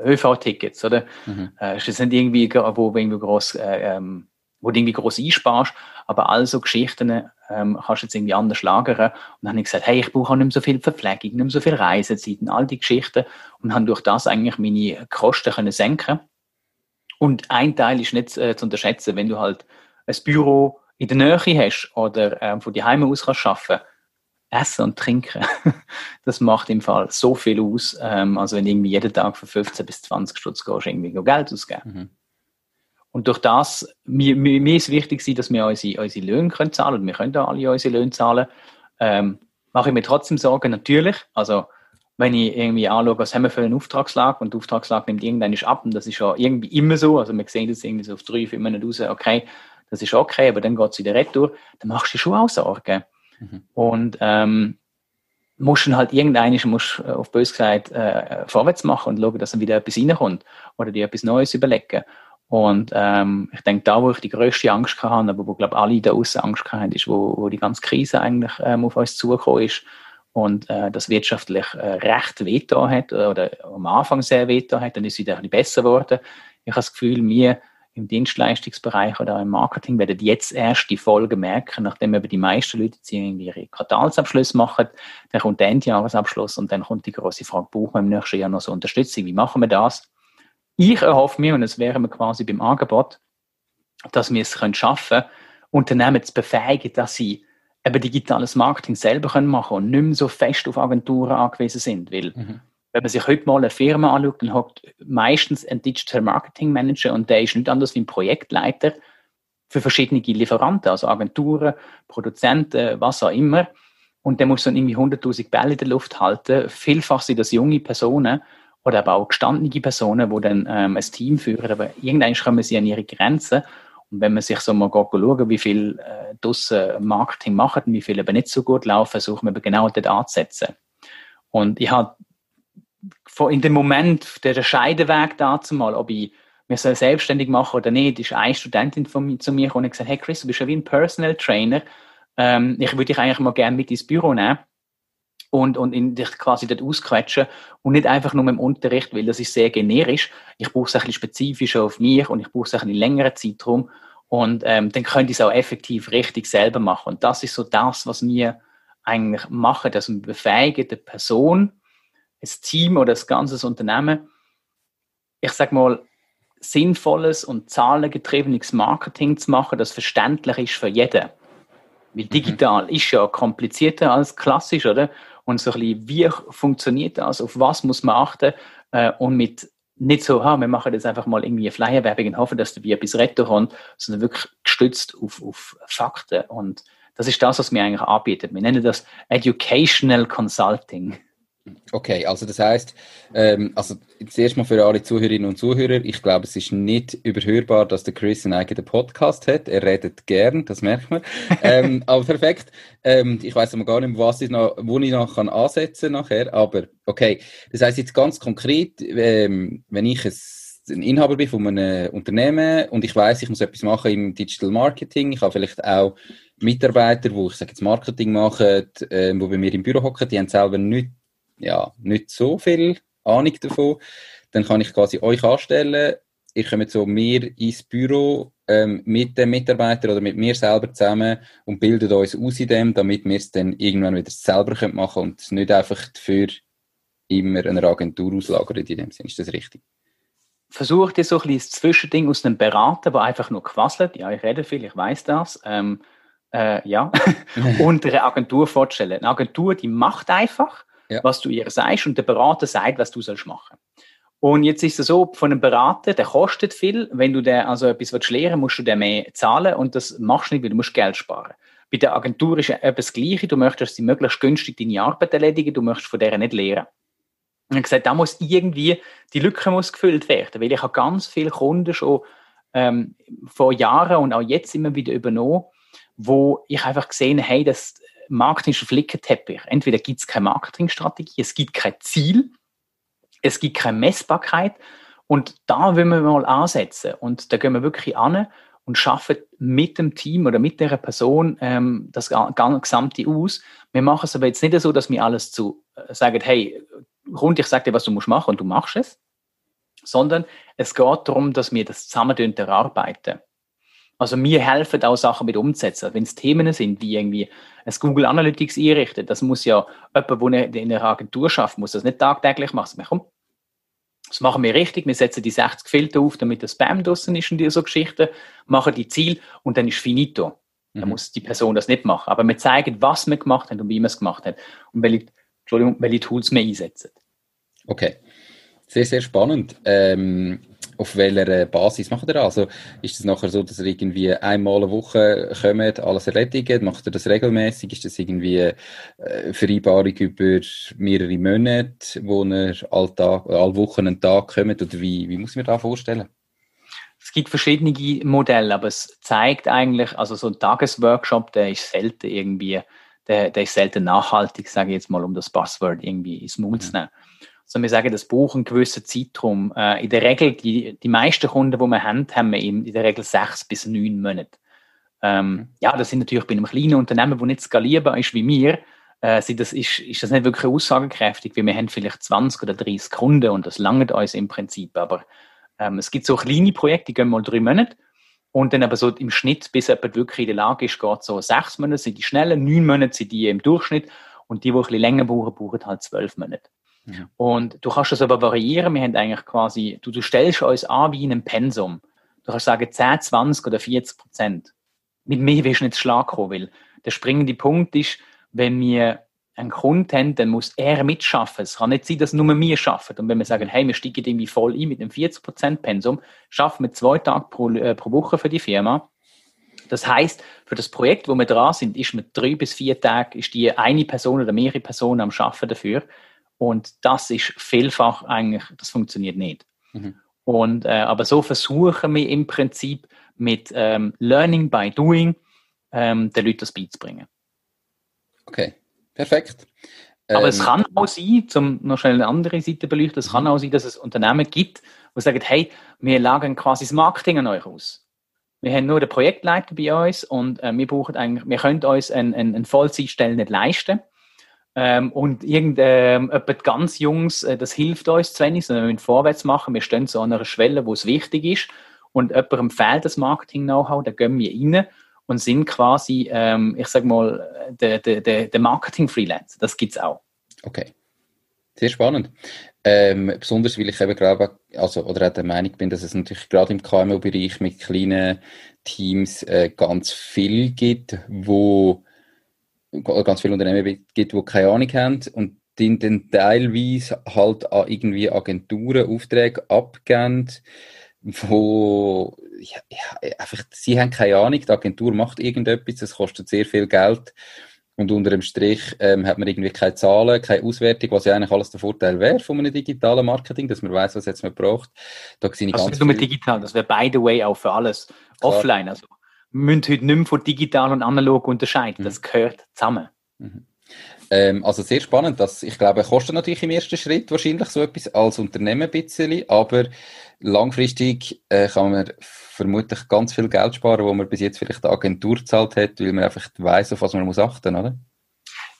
ÖV-Tickets, oder? Mhm. Äh, ist nicht irgendwie, wo irgendwie groß, äh, ähm, wo du irgendwie groß einsparst, aber all so Geschichten ähm, kannst du jetzt irgendwie anders lagern. Und dann habe ich gesagt, hey, ich brauche auch nicht mehr so viel Verpflegung, nicht mehr so viel Reisezeiten, all die Geschichten und habe durch das eigentlich meine Kosten können senken. Und ein Teil ist nicht äh, zu unterschätzen, wenn du halt ein Büro in der Nähe hast oder ähm, von die Heime aus kannst arbeiten, Essen und Trinken, (laughs) das macht im Fall so viel aus. Ähm, also wenn du irgendwie jeden Tag für 15 bis 20 Stutz gehst, irgendwie Geld ausgeben. Mhm. Und durch das, mir, mir, mir ist wichtig, dass wir unsere, unsere Löhne können zahlen und wir können da alle unsere Löhne zahlen. Ähm, mache ich mir trotzdem Sorgen, natürlich. Also wenn ich irgendwie anschaue, was haben wir für einen Auftragslag und der Auftragslag nimmt irgendwann ab und das ist ja irgendwie immer so, also wir sehen das irgendwie so auf drei, vier Monate raus, okay, das ist okay, aber dann geht es wieder retour, dann machst du schon auch Sorgen. Mhm. Und ähm, musst dann halt irgendeine musst äh, auf bös gesagt äh, vorwärts machen und schauen, dass dann wieder etwas reinkommt oder dir etwas Neues überlegen. Und ähm, ich denke, da, wo ich die größte Angst hatte, aber wo, glaube alle da außen Angst hatten, ist, wo, wo die ganze Krise eigentlich ähm, auf uns zugekommen ist und äh, das wirtschaftlich äh, recht veto hat oder am Anfang sehr veto hat, dann ist es wieder ein bisschen besser geworden. Ich habe das Gefühl, wir im Dienstleistungsbereich oder im Marketing werden jetzt erst die Folgen merken, nachdem eben die meisten Leute jetzt irgendwie ihre Quartalsabschlüsse machen, dann kommt der Endjahresabschluss und dann kommt die große Frage, brauchen wir im nächsten Jahr noch so Unterstützung? Wie machen wir das? Ich erhoffe mir, und es wäre mir quasi beim Angebot, dass wir es können schaffen Unternehmen zu befähigen, dass sie eben digitales Marketing selber können machen und nicht mehr so fest auf Agenturen angewiesen sind, weil mhm wenn man sich heute mal eine Firma anschaut, dann hat meistens ein Digital Marketing Manager und der ist nicht anders wie ein Projektleiter für verschiedene Lieferanten, also Agenturen, Produzenten, was auch immer. Und der muss dann irgendwie 100.000 Bälle in der Luft halten. Vielfach sind das junge Personen oder aber auch gestandene Personen, die dann ähm, ein Team führen, aber irgendwann kommen sie an ihre Grenzen. Und wenn man sich so mal schaut, wie viel äh, draussen Marketing machen, wie viel eben nicht so gut laufen, versucht man eben genau dort anzusetzen. Und ich habe in dem Moment, der Scheideweg dazu mal, ob ich mir so selbstständig mache oder nicht, ist eine Studentin von mir, zu mir gekommen und gesagt, hey Chris, du bist ja wie ein Personal Trainer. Ähm, ich würde dich eigentlich mal gerne mit ins Büro nehmen und, und in dich quasi dort ausquetschen und nicht einfach nur im Unterricht, weil das ist sehr generisch. Ich brauche es ein bisschen spezifischer auf mich und ich brauche es ein bisschen längeren Zeitraum und ähm, dann könnte ich es auch effektiv richtig selber machen. Und das ist so das, was wir eigentlich machen, dass wir befähigen die Person, ein Team oder ein ganzes Unternehmen, ich sage mal, sinnvolles und zahlengetriebenes Marketing zu machen, das verständlich ist für jeden. Weil mhm. digital mhm. ist ja komplizierter als klassisch, oder? Und so ein bisschen, wie funktioniert das? Auf was muss man achten? Äh, und mit nicht so, ha, wir machen jetzt einfach mal irgendwie eine Flyer-Werbung und hoffen, dass da wie etwas retten kommt, sondern wirklich gestützt auf, auf Fakten. Und das ist das, was wir eigentlich anbieten. Wir nennen das Educational Consulting. Okay, also das heißt, ähm, also zuerst mal für alle Zuhörerinnen und Zuhörer, ich glaube, es ist nicht überhörbar, dass der Chris einen eigenen Podcast hat. Er redet gern, das merkt man. (laughs) ähm, aber perfekt. Ähm, ich weiß aber gar nicht, was ich noch, wo ich noch kann ansetzen nachher. Aber okay, das heißt jetzt ganz konkret, ähm, wenn ich ein Inhaber bin von einem Unternehmen und ich weiß, ich muss etwas machen im Digital Marketing. Ich habe vielleicht auch Mitarbeiter, wo ich sage jetzt Marketing machen, äh, wo bei mir im Büro hocken, die haben selber nicht ja, nicht so viel Ahnung davon, dann kann ich quasi euch anstellen. Ihr kommt zu mir ins Büro ähm, mit den Mitarbeitern oder mit mir selber zusammen und bildet uns aus in dem, damit wir es dann irgendwann wieder selber können machen und nicht einfach für immer eine Agentur auslagern in dem Sinne. Ist das richtig? Versucht ihr so ein bisschen das Zwischending aus einem Berater, der einfach nur quasselt. Ja, ich rede viel, ich weiß das. Ähm, äh, ja. (laughs) und eine Agentur vorzustellen. Eine Agentur, die macht einfach ja. was du ihr sagst und der Berater sagt, was du sollst machen. Und jetzt ist es so, von einem Berater, der kostet viel. Wenn du der also etwas willst lernen musst du der mehr zahlen und das machst du nicht, weil du musst Geld sparen. Bei der Agentur ist etwas Gleiche. Du möchtest sie möglichst günstig deine Arbeit erledigen, du möchtest von der nicht lernen. Und ich habe gesagt, da muss irgendwie, die Lücke muss gefüllt werden, weil ich habe ganz viele Kunden schon ähm, vor Jahren und auch jetzt immer wieder übernommen, wo ich einfach gesehen habe, hey, das Marketing ist ein Flickenteppich. Entweder gibt es keine Marketingstrategie, es gibt kein Ziel, es gibt keine Messbarkeit und da wollen wir mal ansetzen und da gehen wir wirklich an und schaffen mit dem Team oder mit der Person ähm, das Gesamte aus. Wir machen es aber jetzt nicht so, dass wir alles zu äh, sagen, hey, rund, ich sage dir, was du musst machen und du machst es, sondern es geht darum, dass wir das zusammen erarbeiten. Also wir helfen auch Sachen mit umzusetzen. Wenn es Themen sind, wie irgendwie ein Google Analytics einrichten, das muss ja jemand, der in einer Agentur schafft, muss das nicht tagtäglich machen. Komm, das machen wir richtig. Wir setzen die 60 Filter auf, damit der Spam draussen ist und diese so Geschichten, machen die Ziel und dann ist finito. Mhm. Dann muss die Person das nicht machen. Aber wir zeigen, was wir gemacht haben und wie wir es gemacht haben und welche, Entschuldigung, welche Tools wir einsetzen. Okay. Sehr, sehr spannend. Ähm, auf welcher Basis macht ihr das? Also ist es nachher so, dass ihr irgendwie einmal eine Woche kommt, alles erledigt? Macht ihr das regelmäßig? Ist das irgendwie äh, Vereinbarung über mehrere Monate, wo ihr alle, Tag, alle Wochen einen Tag kommt? Oder wie, wie muss ich mir das vorstellen? Es gibt verschiedene Modelle, aber es zeigt eigentlich, also so ein Tagesworkshop, der ist selten irgendwie, der, der ist selten nachhaltig, sage ich jetzt mal, um das Passwort irgendwie ins Mund zu nehmen sondern wir sagen, das braucht einen gewissen Zeitraum. Äh, in der Regel, die, die meisten Kunden, die wir haben, haben wir in der Regel sechs bis neun Monate. Ähm, mhm. ja, das sind natürlich bei einem kleinen Unternehmen, das nicht skalierbar ist wie wir, äh, das ist, ist das nicht wirklich aussagekräftig, weil wir haben vielleicht 20 oder 30 Kunden und das langt uns im Prinzip. Aber ähm, es gibt so kleine Projekte, die gehen mal drei Monate und dann aber so im Schnitt, bis jemand wirklich in der Lage ist, geht so sechs Monate sind die schnellen, neun Monate sind die im Durchschnitt und die, die ein bisschen länger brauchen, brauchen halt zwölf Monate. Und du kannst das aber variieren. Wir haben eigentlich quasi, du, du stellst uns an wie in einem Pensum. Du kannst sagen 10, 20 oder 40 Prozent. Mit mir wirst du nicht Schlag kommen, weil der springende Punkt ist, wenn wir einen Kunden haben, dann muss er mitschaffen. Es kann nicht sein, dass nur wir schaffen. Und wenn wir sagen, hey, wir steigen irgendwie voll ein mit einem 40% Pensum, schaffen wir zwei Tage pro, äh, pro Woche für die Firma. Das heißt, für das Projekt, wo wir dran sind, ist mit drei bis vier Tagen, ist die eine Person oder mehrere Personen am Schaffen dafür. Und das ist vielfach eigentlich, das funktioniert nicht. Mhm. Und, äh, aber so versuchen wir im Prinzip mit ähm, Learning by Doing ähm, den Leuten das beizubringen. Okay, perfekt. Aber ähm, es kann auch sein, zum noch schnell eine andere Seite beleuchten, es kann mhm. auch sein, dass es Unternehmen gibt, die sagen, hey, wir lagern quasi das Marketing an euch aus. Wir haben nur den Projektleiter bei uns und äh, wir brauchen eigentlich, wir können uns eine ein, ein Vollzeitstelle nicht leisten. Ähm, und irgendjemand ähm, ganz Jungs, äh, das hilft uns zu wenig, sondern wir müssen vorwärts machen. Wir stehen so an einer Schwelle, wo es wichtig ist. Und jemandem fehlt das Marketing-Know-how, da gehen wir rein und sind quasi, ähm, ich sag mal, der, der, der Marketing-Freelancer. Das gibt's auch. Okay. Sehr spannend. Ähm, besonders, weil ich eben glaube, also, oder auch der Meinung bin, dass es natürlich gerade im KMU-Bereich mit kleinen Teams äh, ganz viel gibt, wo ganz viele Unternehmen gibt, die keine Ahnung haben und die dann teilweise halt an irgendwie Agenturen Aufträge abgeben, wo ja, ja, einfach, sie haben keine Ahnung, die Agentur macht irgendetwas, das kostet sehr viel Geld und unter dem Strich ähm, hat man irgendwie keine Zahlen, keine Auswertung, was ja eigentlich alles der Vorteil wäre von einem digitalen Marketing, dass man weiß, was jetzt man braucht. Da also nicht nur digital, das wäre by the way auch für alles Klar. offline. Also müssen heute nicht mehr von digital und analog unterscheiden. Mhm. Das gehört zusammen. Mhm. Ähm, also sehr spannend. Das, ich glaube, kostet natürlich im ersten Schritt wahrscheinlich so etwas als Unternehmen ein bisschen, aber langfristig äh, kann man vermutlich ganz viel Geld sparen, wo man bis jetzt vielleicht eine Agentur gezahlt hat, weil man einfach weiß, auf was man muss achten, oder?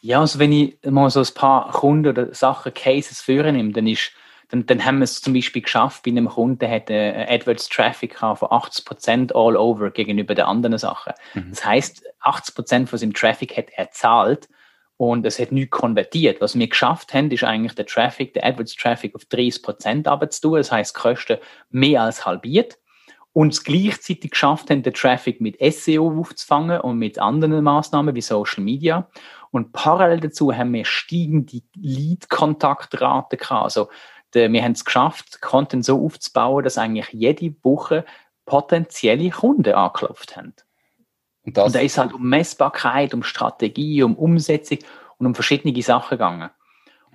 Ja, also wenn ich mal so ein paar Kunden oder Sachen, Cases führen nehme, dann ist dann, dann haben wir es zum Beispiel geschafft, bei einem Kunden, der hat äh, AdWords Traffic von 80% all over gegenüber den anderen Sachen. Mhm. Das heißt, 80% von seinem Traffic hat er zahlt und es hat nichts konvertiert. Was wir geschafft haben, ist eigentlich der Traffic, der AdWords Traffic auf 30% tun. Das heißt, Kosten mehr als halbiert. und es gleichzeitig geschafft haben, den Traffic mit SEO aufzufangen und mit anderen Maßnahmen wie Social Media. Und parallel dazu haben wir steigende Lead-Kontaktraten gehabt. Also, der, wir haben es geschafft, Content so aufzubauen, dass eigentlich jede Woche potenzielle Kunden angeklopft haben. Und, das und da ist halt um Messbarkeit, um Strategie, um Umsetzung und um verschiedene Sachen gegangen.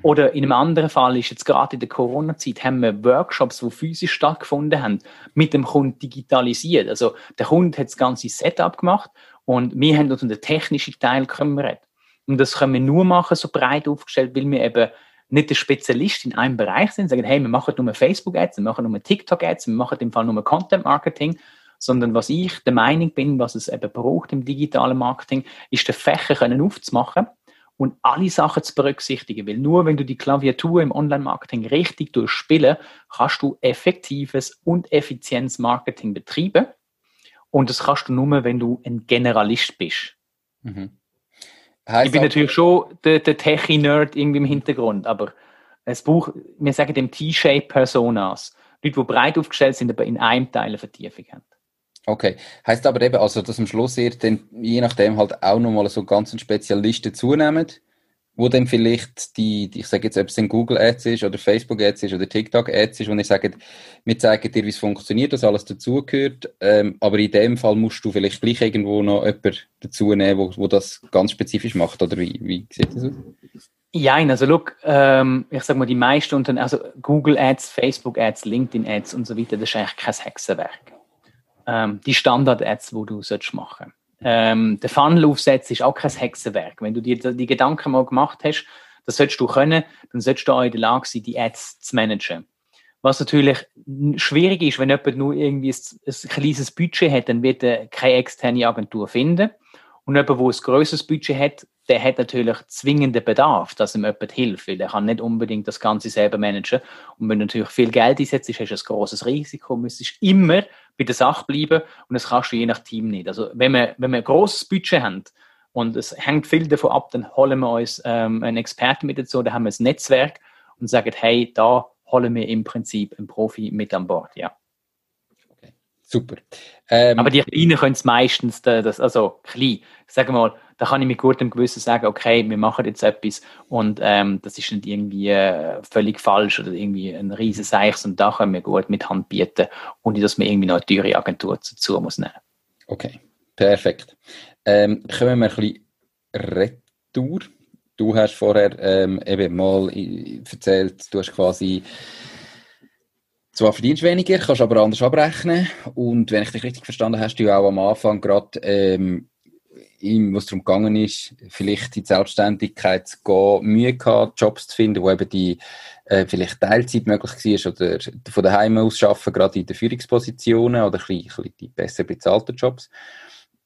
Oder in einem anderen Fall ist jetzt gerade in der Corona-Zeit haben wir Workshops, die physisch stattgefunden haben, mit dem Kunden digitalisiert. Also der Kunde hat das ganze Setup gemacht und wir haben uns um den technischen Teil gekümmert. Und das können wir nur machen, so breit aufgestellt, weil wir eben nicht der Spezialist in einem Bereich sind, sagen, hey, wir machen nur Facebook-Ads, wir machen nur TikTok-Ads, wir machen im Fall nur Content-Marketing, sondern was ich der Meinung bin, was es eben braucht im digitalen Marketing, ist den Fächer können aufzumachen und alle Sachen zu berücksichtigen. Weil nur wenn du die Klaviatur im Online-Marketing richtig durchspielen, kannst du effektives und effizientes Marketing betreiben. Und das kannst du nur, wenn du ein Generalist bist. Mhm. Ich bin natürlich schon der, der Techie-Nerd irgendwie im Hintergrund, aber es braucht, wir sagen dem T-Shape-Personas. Leute, die breit aufgestellt sind, aber in einem Teil eine Vertiefung haben. Okay. Heißt aber eben, also, dass am Schluss ihr dann je nachdem halt auch nochmal so ganz Spezialisten zunehmt, wo dann vielleicht die, ich sage jetzt, ob es ein Google Ads ist oder Facebook Ads ist oder TikTok Ads ist, wo ihr sagt, wir zeigen dir, wie es funktioniert, dass alles dazugehört, ähm, aber in dem Fall musst du vielleicht gleich irgendwo noch jemanden dazu nehmen, wo, wo das ganz spezifisch macht, oder wie, wie sieht das aus? Ja, also look, ähm, ich sag mal, die meisten Unternehmen, also Google Ads, Facebook Ads, LinkedIn Ads und so weiter, das ist eigentlich kein Hexenwerk. Ähm, die Standard-Ads, die du machen. solltest ähm, der Funnel aufsetzen ist auch kein Hexenwerk. Wenn du dir die Gedanken mal gemacht hast, das solltest du können, dann solltest du auch in der Lage sein, die Ads zu managen. Was natürlich schwierig ist, wenn jemand nur irgendwie ein, ein kleines Budget hat, dann wird er keine externe Agentur finden. Und jemand, der ein größeres Budget hat, der hat natürlich zwingenden Bedarf, dass ihm jemand hilft, weil er kann nicht unbedingt das Ganze selber managen. Und wenn du natürlich viel Geld einsetzt, hast du ein großes Risiko, müsstest immer bei der Sache bleiben und das kannst du je nach Team nicht. Also wenn wir, wenn wir ein grosses Budget haben und es hängt viel davon ab, dann holen wir uns ähm, einen Experten mit dazu, da haben wir ein Netzwerk und sagen, hey, da holen wir im Prinzip einen Profi mit an Bord, ja. Super. Ähm, Aber die Kleinen können es meistens, das, also klein, sagen wir mal, da kann ich mit gutem Gewissen sagen, okay, wir machen jetzt etwas und ähm, das ist nicht irgendwie äh, völlig falsch oder irgendwie ein riesen Seichs und da können wir gut mit Hand bieten, ohne dass man irgendwie noch eine teure Agentur dazu muss nehmen. Okay, perfekt. Ähm, kommen wir ein bisschen retour. Du hast vorher ähm, eben mal erzählt, du hast quasi zwar verdienst weniger, kannst aber anders abrechnen. Und wenn ich dich richtig verstanden hast, du auch am Anfang gerade, ähm, was darum gegangen ist, vielleicht in die Selbstständigkeit zu gehen, Mühe gehabt, Jobs zu finden, wo eben die äh, vielleicht Teilzeit möglich war oder von daheim aus arbeiten, gerade in den Führungspositionen oder ein bisschen, ein bisschen die besser bezahlten Jobs.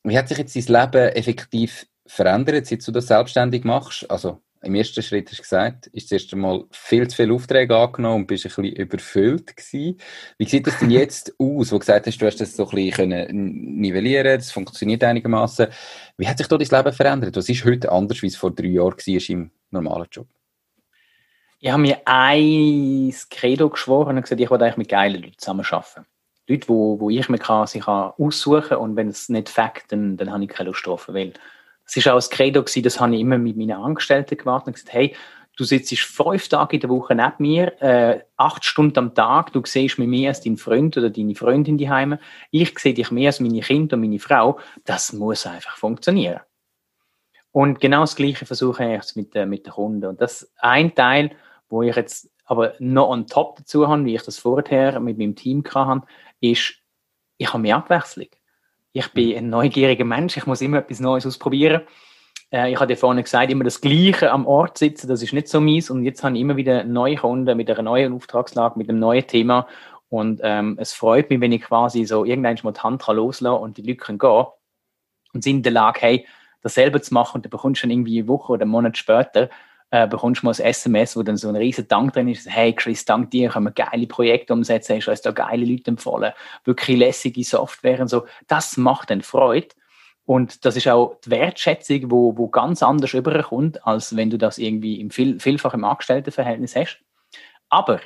Wie hat sich jetzt dein Leben effektiv verändert, seit du das selbstständig machst? Also im ersten Schritt hast du gesagt, ist das erste Mal viel zu viele Aufträge angenommen und bist ein bisschen überfüllt gewesen. Wie sieht das denn (laughs) jetzt aus, wo du gesagt hast, du hast das so ein bisschen nivellieren das funktioniert einigermaßen. Wie hat sich da dein Leben verändert? Was ist heute anders, wie es vor drei Jahren war im normalen Job? Ich habe mir ein Credo geschworen und gesagt, ich will eigentlich mit geilen Leuten zusammenarbeiten. Leute, wo, wo ich mir kann, aussuchen kann und wenn es nicht fängt, dann, dann habe ich keine Lust drauf, weil es war auch ein Credo, gewesen, das habe ich immer mit meinen Angestellten gemacht und gesagt, hey, du sitzt fünf Tage in der Woche neben mir, äh, acht Stunden am Tag, du siehst mich mehr als dein Freund oder deine Freundin die Heime. Ich sehe dich mehr als meine Kinder und meine Frau. Das muss einfach funktionieren. Und genau das Gleiche versuche ich jetzt mit, äh, mit den Kunden. Und das ein Teil, wo ich jetzt aber noch on top dazu habe, wie ich das vorher mit meinem Team hatte, ist, ich habe mehr Abwechslung. Ich bin ein neugieriger Mensch, ich muss immer etwas Neues ausprobieren. Äh, ich habe dir vorhin gesagt, immer das Gleiche am Ort sitzen, das ist nicht so mies. Und jetzt habe ich immer wieder neue Kunden mit einer neuen Auftragslage, mit einem neuen Thema. Und ähm, es freut mich, wenn ich quasi so irgendwann mal die Hand loslassen und die Leute können gehen und sind in der Lage, hey, das selber zu machen. Und dann bekommst du schon irgendwie eine Woche oder einen Monat später äh, bekommst du mal ein SMS, wo dann so ein riesen Dank drin ist. Hey Chris, dank dir können wir geile Projekte umsetzen, hast uns da geile Leute empfohlen, wirklich lässige Software und so. Das macht dann Freude. Und das ist auch die Wertschätzung, wo, wo ganz anders überkommt, als wenn du das irgendwie im viel, vielfach im Angestelltenverhältnis hast. Aber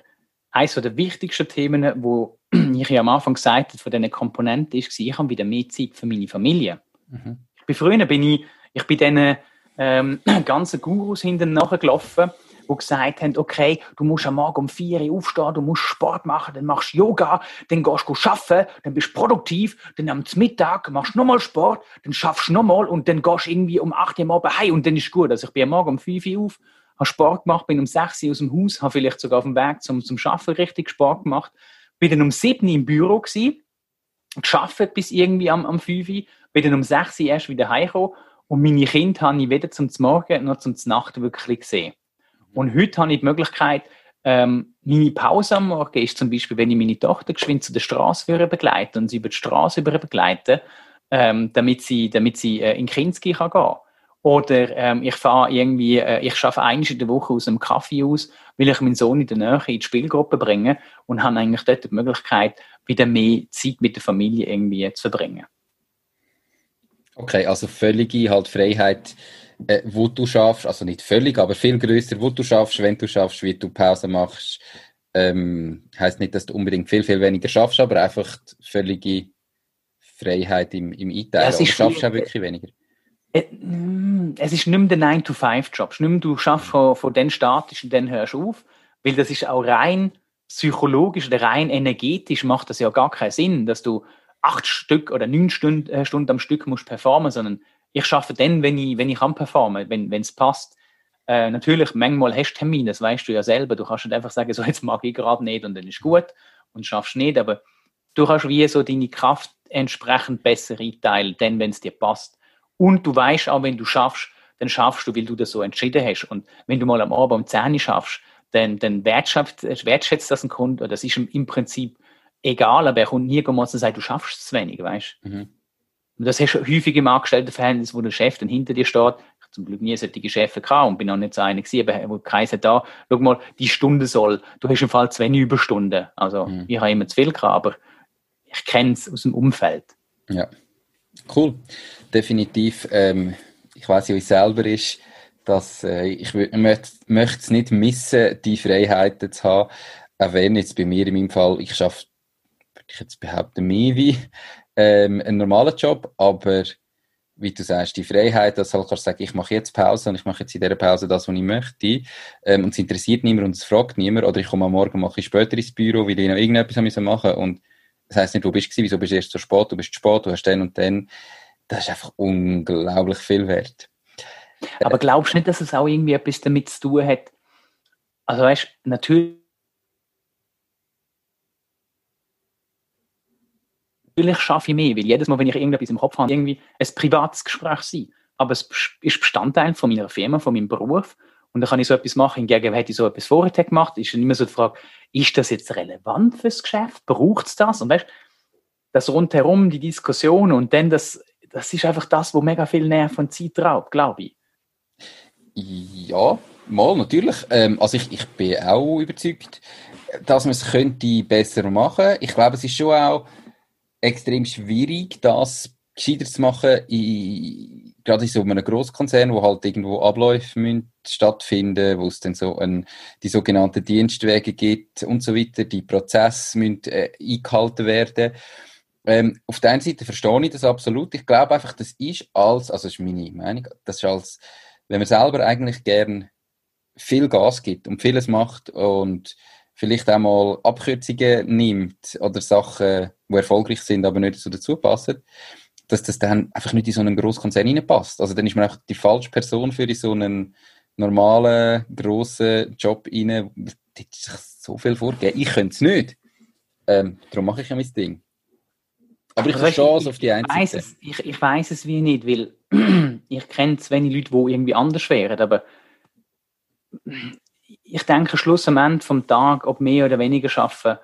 eines der wichtigsten Themen, wo (clears throat) ich ja am Anfang gesagt habe, von diesen Komponenten ist, ich habe wieder mehr Zeit für meine Familie. Mhm. Ich bin früher bin ich, ich bin diesen ähm, (clears throat) ganzen Gurus hinten nachgelaufen die gesagt haben, okay, du musst am Morgen um 4 Uhr aufstehen, du musst Sport machen, dann machst du Yoga, dann gehst du arbeiten, dann bist du produktiv, dann am Mittag machst du nochmal Sport, dann schaffst du nochmal und dann gehst du irgendwie um 8 Uhr Abend heim und dann ist gut. Also ich bin am Morgen um 5 Uhr auf, habe Sport gemacht, bin um 6 Uhr aus dem Haus, habe vielleicht sogar auf dem Weg zum, zum Arbeiten richtig Sport gemacht, bin dann um 7 Uhr im Büro gewesen, geschafft bis irgendwie am, am 5 Uhr, bin dann um 6 Uhr erst wieder heimgekommen und meine Kinder habe ich weder zum Morgen noch zum Nacht wirklich gesehen. Und heute habe ich die Möglichkeit, ähm, meine Pause am Morgen ist zum Beispiel, wenn ich meine Tochter geschwind zu der Straße begleite und sie über die Straße begleite, ähm, damit sie, damit sie äh, in Kinski kann gehen Oder ähm, ich fahre irgendwie, äh, ich schaffe eines in der Woche aus einem Kaffee aus, will ich meinen Sohn in der Nähe in die Spielgruppe bringen und habe eigentlich dort die Möglichkeit, wieder mehr Zeit mit der Familie irgendwie zu verbringen. Okay, also völlige halt Freiheit äh, wo du schaffst, also nicht völlig, aber viel größer, wo du schaffst, wenn du schaffst, wie du Pause machst. Ähm, heißt nicht, dass du unbedingt viel, viel weniger schaffst, aber einfach völlige Freiheit im, im Einteilen. Ja, Oder schaffst du auch wirklich weniger? Äh, mm, es ist nicht mehr der 9-to-5-Job. Nicht mehr, du schaffst von, von den statisch und dann hörst du auf, weil das ist auch rein psychologisch oder rein energetisch macht das ja gar keinen Sinn, dass du acht Stück oder neun Stunden, äh, Stunden am Stück musst performen, sondern ich schaffe dann, wenn ich, wenn ich kann performen, wenn es passt. Äh, natürlich, manchmal hast du Termine, das weißt du ja selber. Du kannst nicht einfach sagen, so jetzt mag ich gerade nicht und dann ist gut und schaffst nicht, aber du kannst wie so deine Kraft entsprechend besser einteilen, denn wenn es dir passt. Und du weißt auch, wenn du schaffst, dann schaffst du, weil du das so entschieden hast. Und wenn du mal am Abend um 10 Uhr schaffst, dann, dann wertschätzt, wertschätzt das ein Kunde, das ist im Prinzip egal, aber er kommt nie und sagt, du schaffst es zu wenig, weißt mhm. Und das hast du häufig im Angestelltenverhältnis, wo der Chef dann hinter dir steht. Ich habe zum Glück nie solche Chefs gehabt und bin auch nicht so einer gewesen, aber wo geheißen da, schau mal, die Stunde soll, du hast im Fall zwei Überstunden. Also, mhm. ich habe immer zu viel gehabt, aber ich kenne es aus dem Umfeld. Ja, cool. Definitiv. Ähm, ich weiß, wie es selber ist, dass äh, ich möchte es nicht missen, die Freiheiten zu haben. Auch wenn jetzt bei mir in meinem Fall, ich schaffe, ich jetzt behaupten, mehr wie ähm, einen normalen Job, aber wie du sagst, die Freiheit, dass halt kannst sagen, ich mache jetzt Pause und ich mache jetzt in dieser Pause das, was ich möchte. Ähm, und es interessiert niemand und es fragt niemand. Oder ich komme am Morgen, mache ich später ins Büro, weil ich noch irgendetwas machen musste. Und das heisst nicht, wo bist du wieso bist du erst so spät, du bist zu spät, du hast den und den. Das ist einfach unglaublich viel wert. Aber glaubst du nicht, dass es auch irgendwie etwas damit zu tun hat? Also weißt, natürlich natürlich schaffe ich mehr, weil jedes Mal, wenn ich irgendetwas im Kopf habe, irgendwie ein privates Gespräch sein. Aber es ist Bestandteil von meiner Firma, von meinem Beruf. Und dann kann ich so etwas machen. Hingegen hätte ich so etwas vorher gemacht, ist dann immer so die Frage, ist das jetzt relevant fürs Geschäft? Braucht es das? Und weißt das rundherum, die Diskussion und dann das, das ist einfach das, wo mega viel Nerv und Zeit raubt, glaube ich. Ja, mal, natürlich. Ähm, also ich, ich bin auch überzeugt, dass man es könnte besser machen. Ich glaube, es ist schon auch extrem schwierig, das gescheiter zu machen, in, gerade in so einem Großkonzern, wo halt irgendwo Abläufe müssen stattfinden, wo es dann so ein, die sogenannten Dienstwege gibt und so weiter, die Prozesse müssen äh, eingehalten werden. Ähm, auf der einen Seite verstehe ich das absolut. Ich glaube einfach, das ist als, also das ist meine Meinung, das ist als, wenn man selber eigentlich gern viel Gas gibt und vieles macht und vielleicht auch mal Abkürzungen nimmt oder Sachen, die erfolgreich sind, aber nicht so dazu passen, dass das dann einfach nicht in so einen Großkonzern reinpasst. Also dann ist man auch die falsche Person für so einen normalen, grossen Job rein. Da sich so viel vorgeben. Ich könnte es nicht. Ähm, darum mache ich ja mein Ding. Aber ich verstehe es auf die. Es, ich, ich weiß es wie nicht, weil (clears throat) ich kenne zu wenig Leute, die irgendwie anders wären, aber ich denke, Schluss am Ende vom Tag, ob mehr oder weniger schaffen,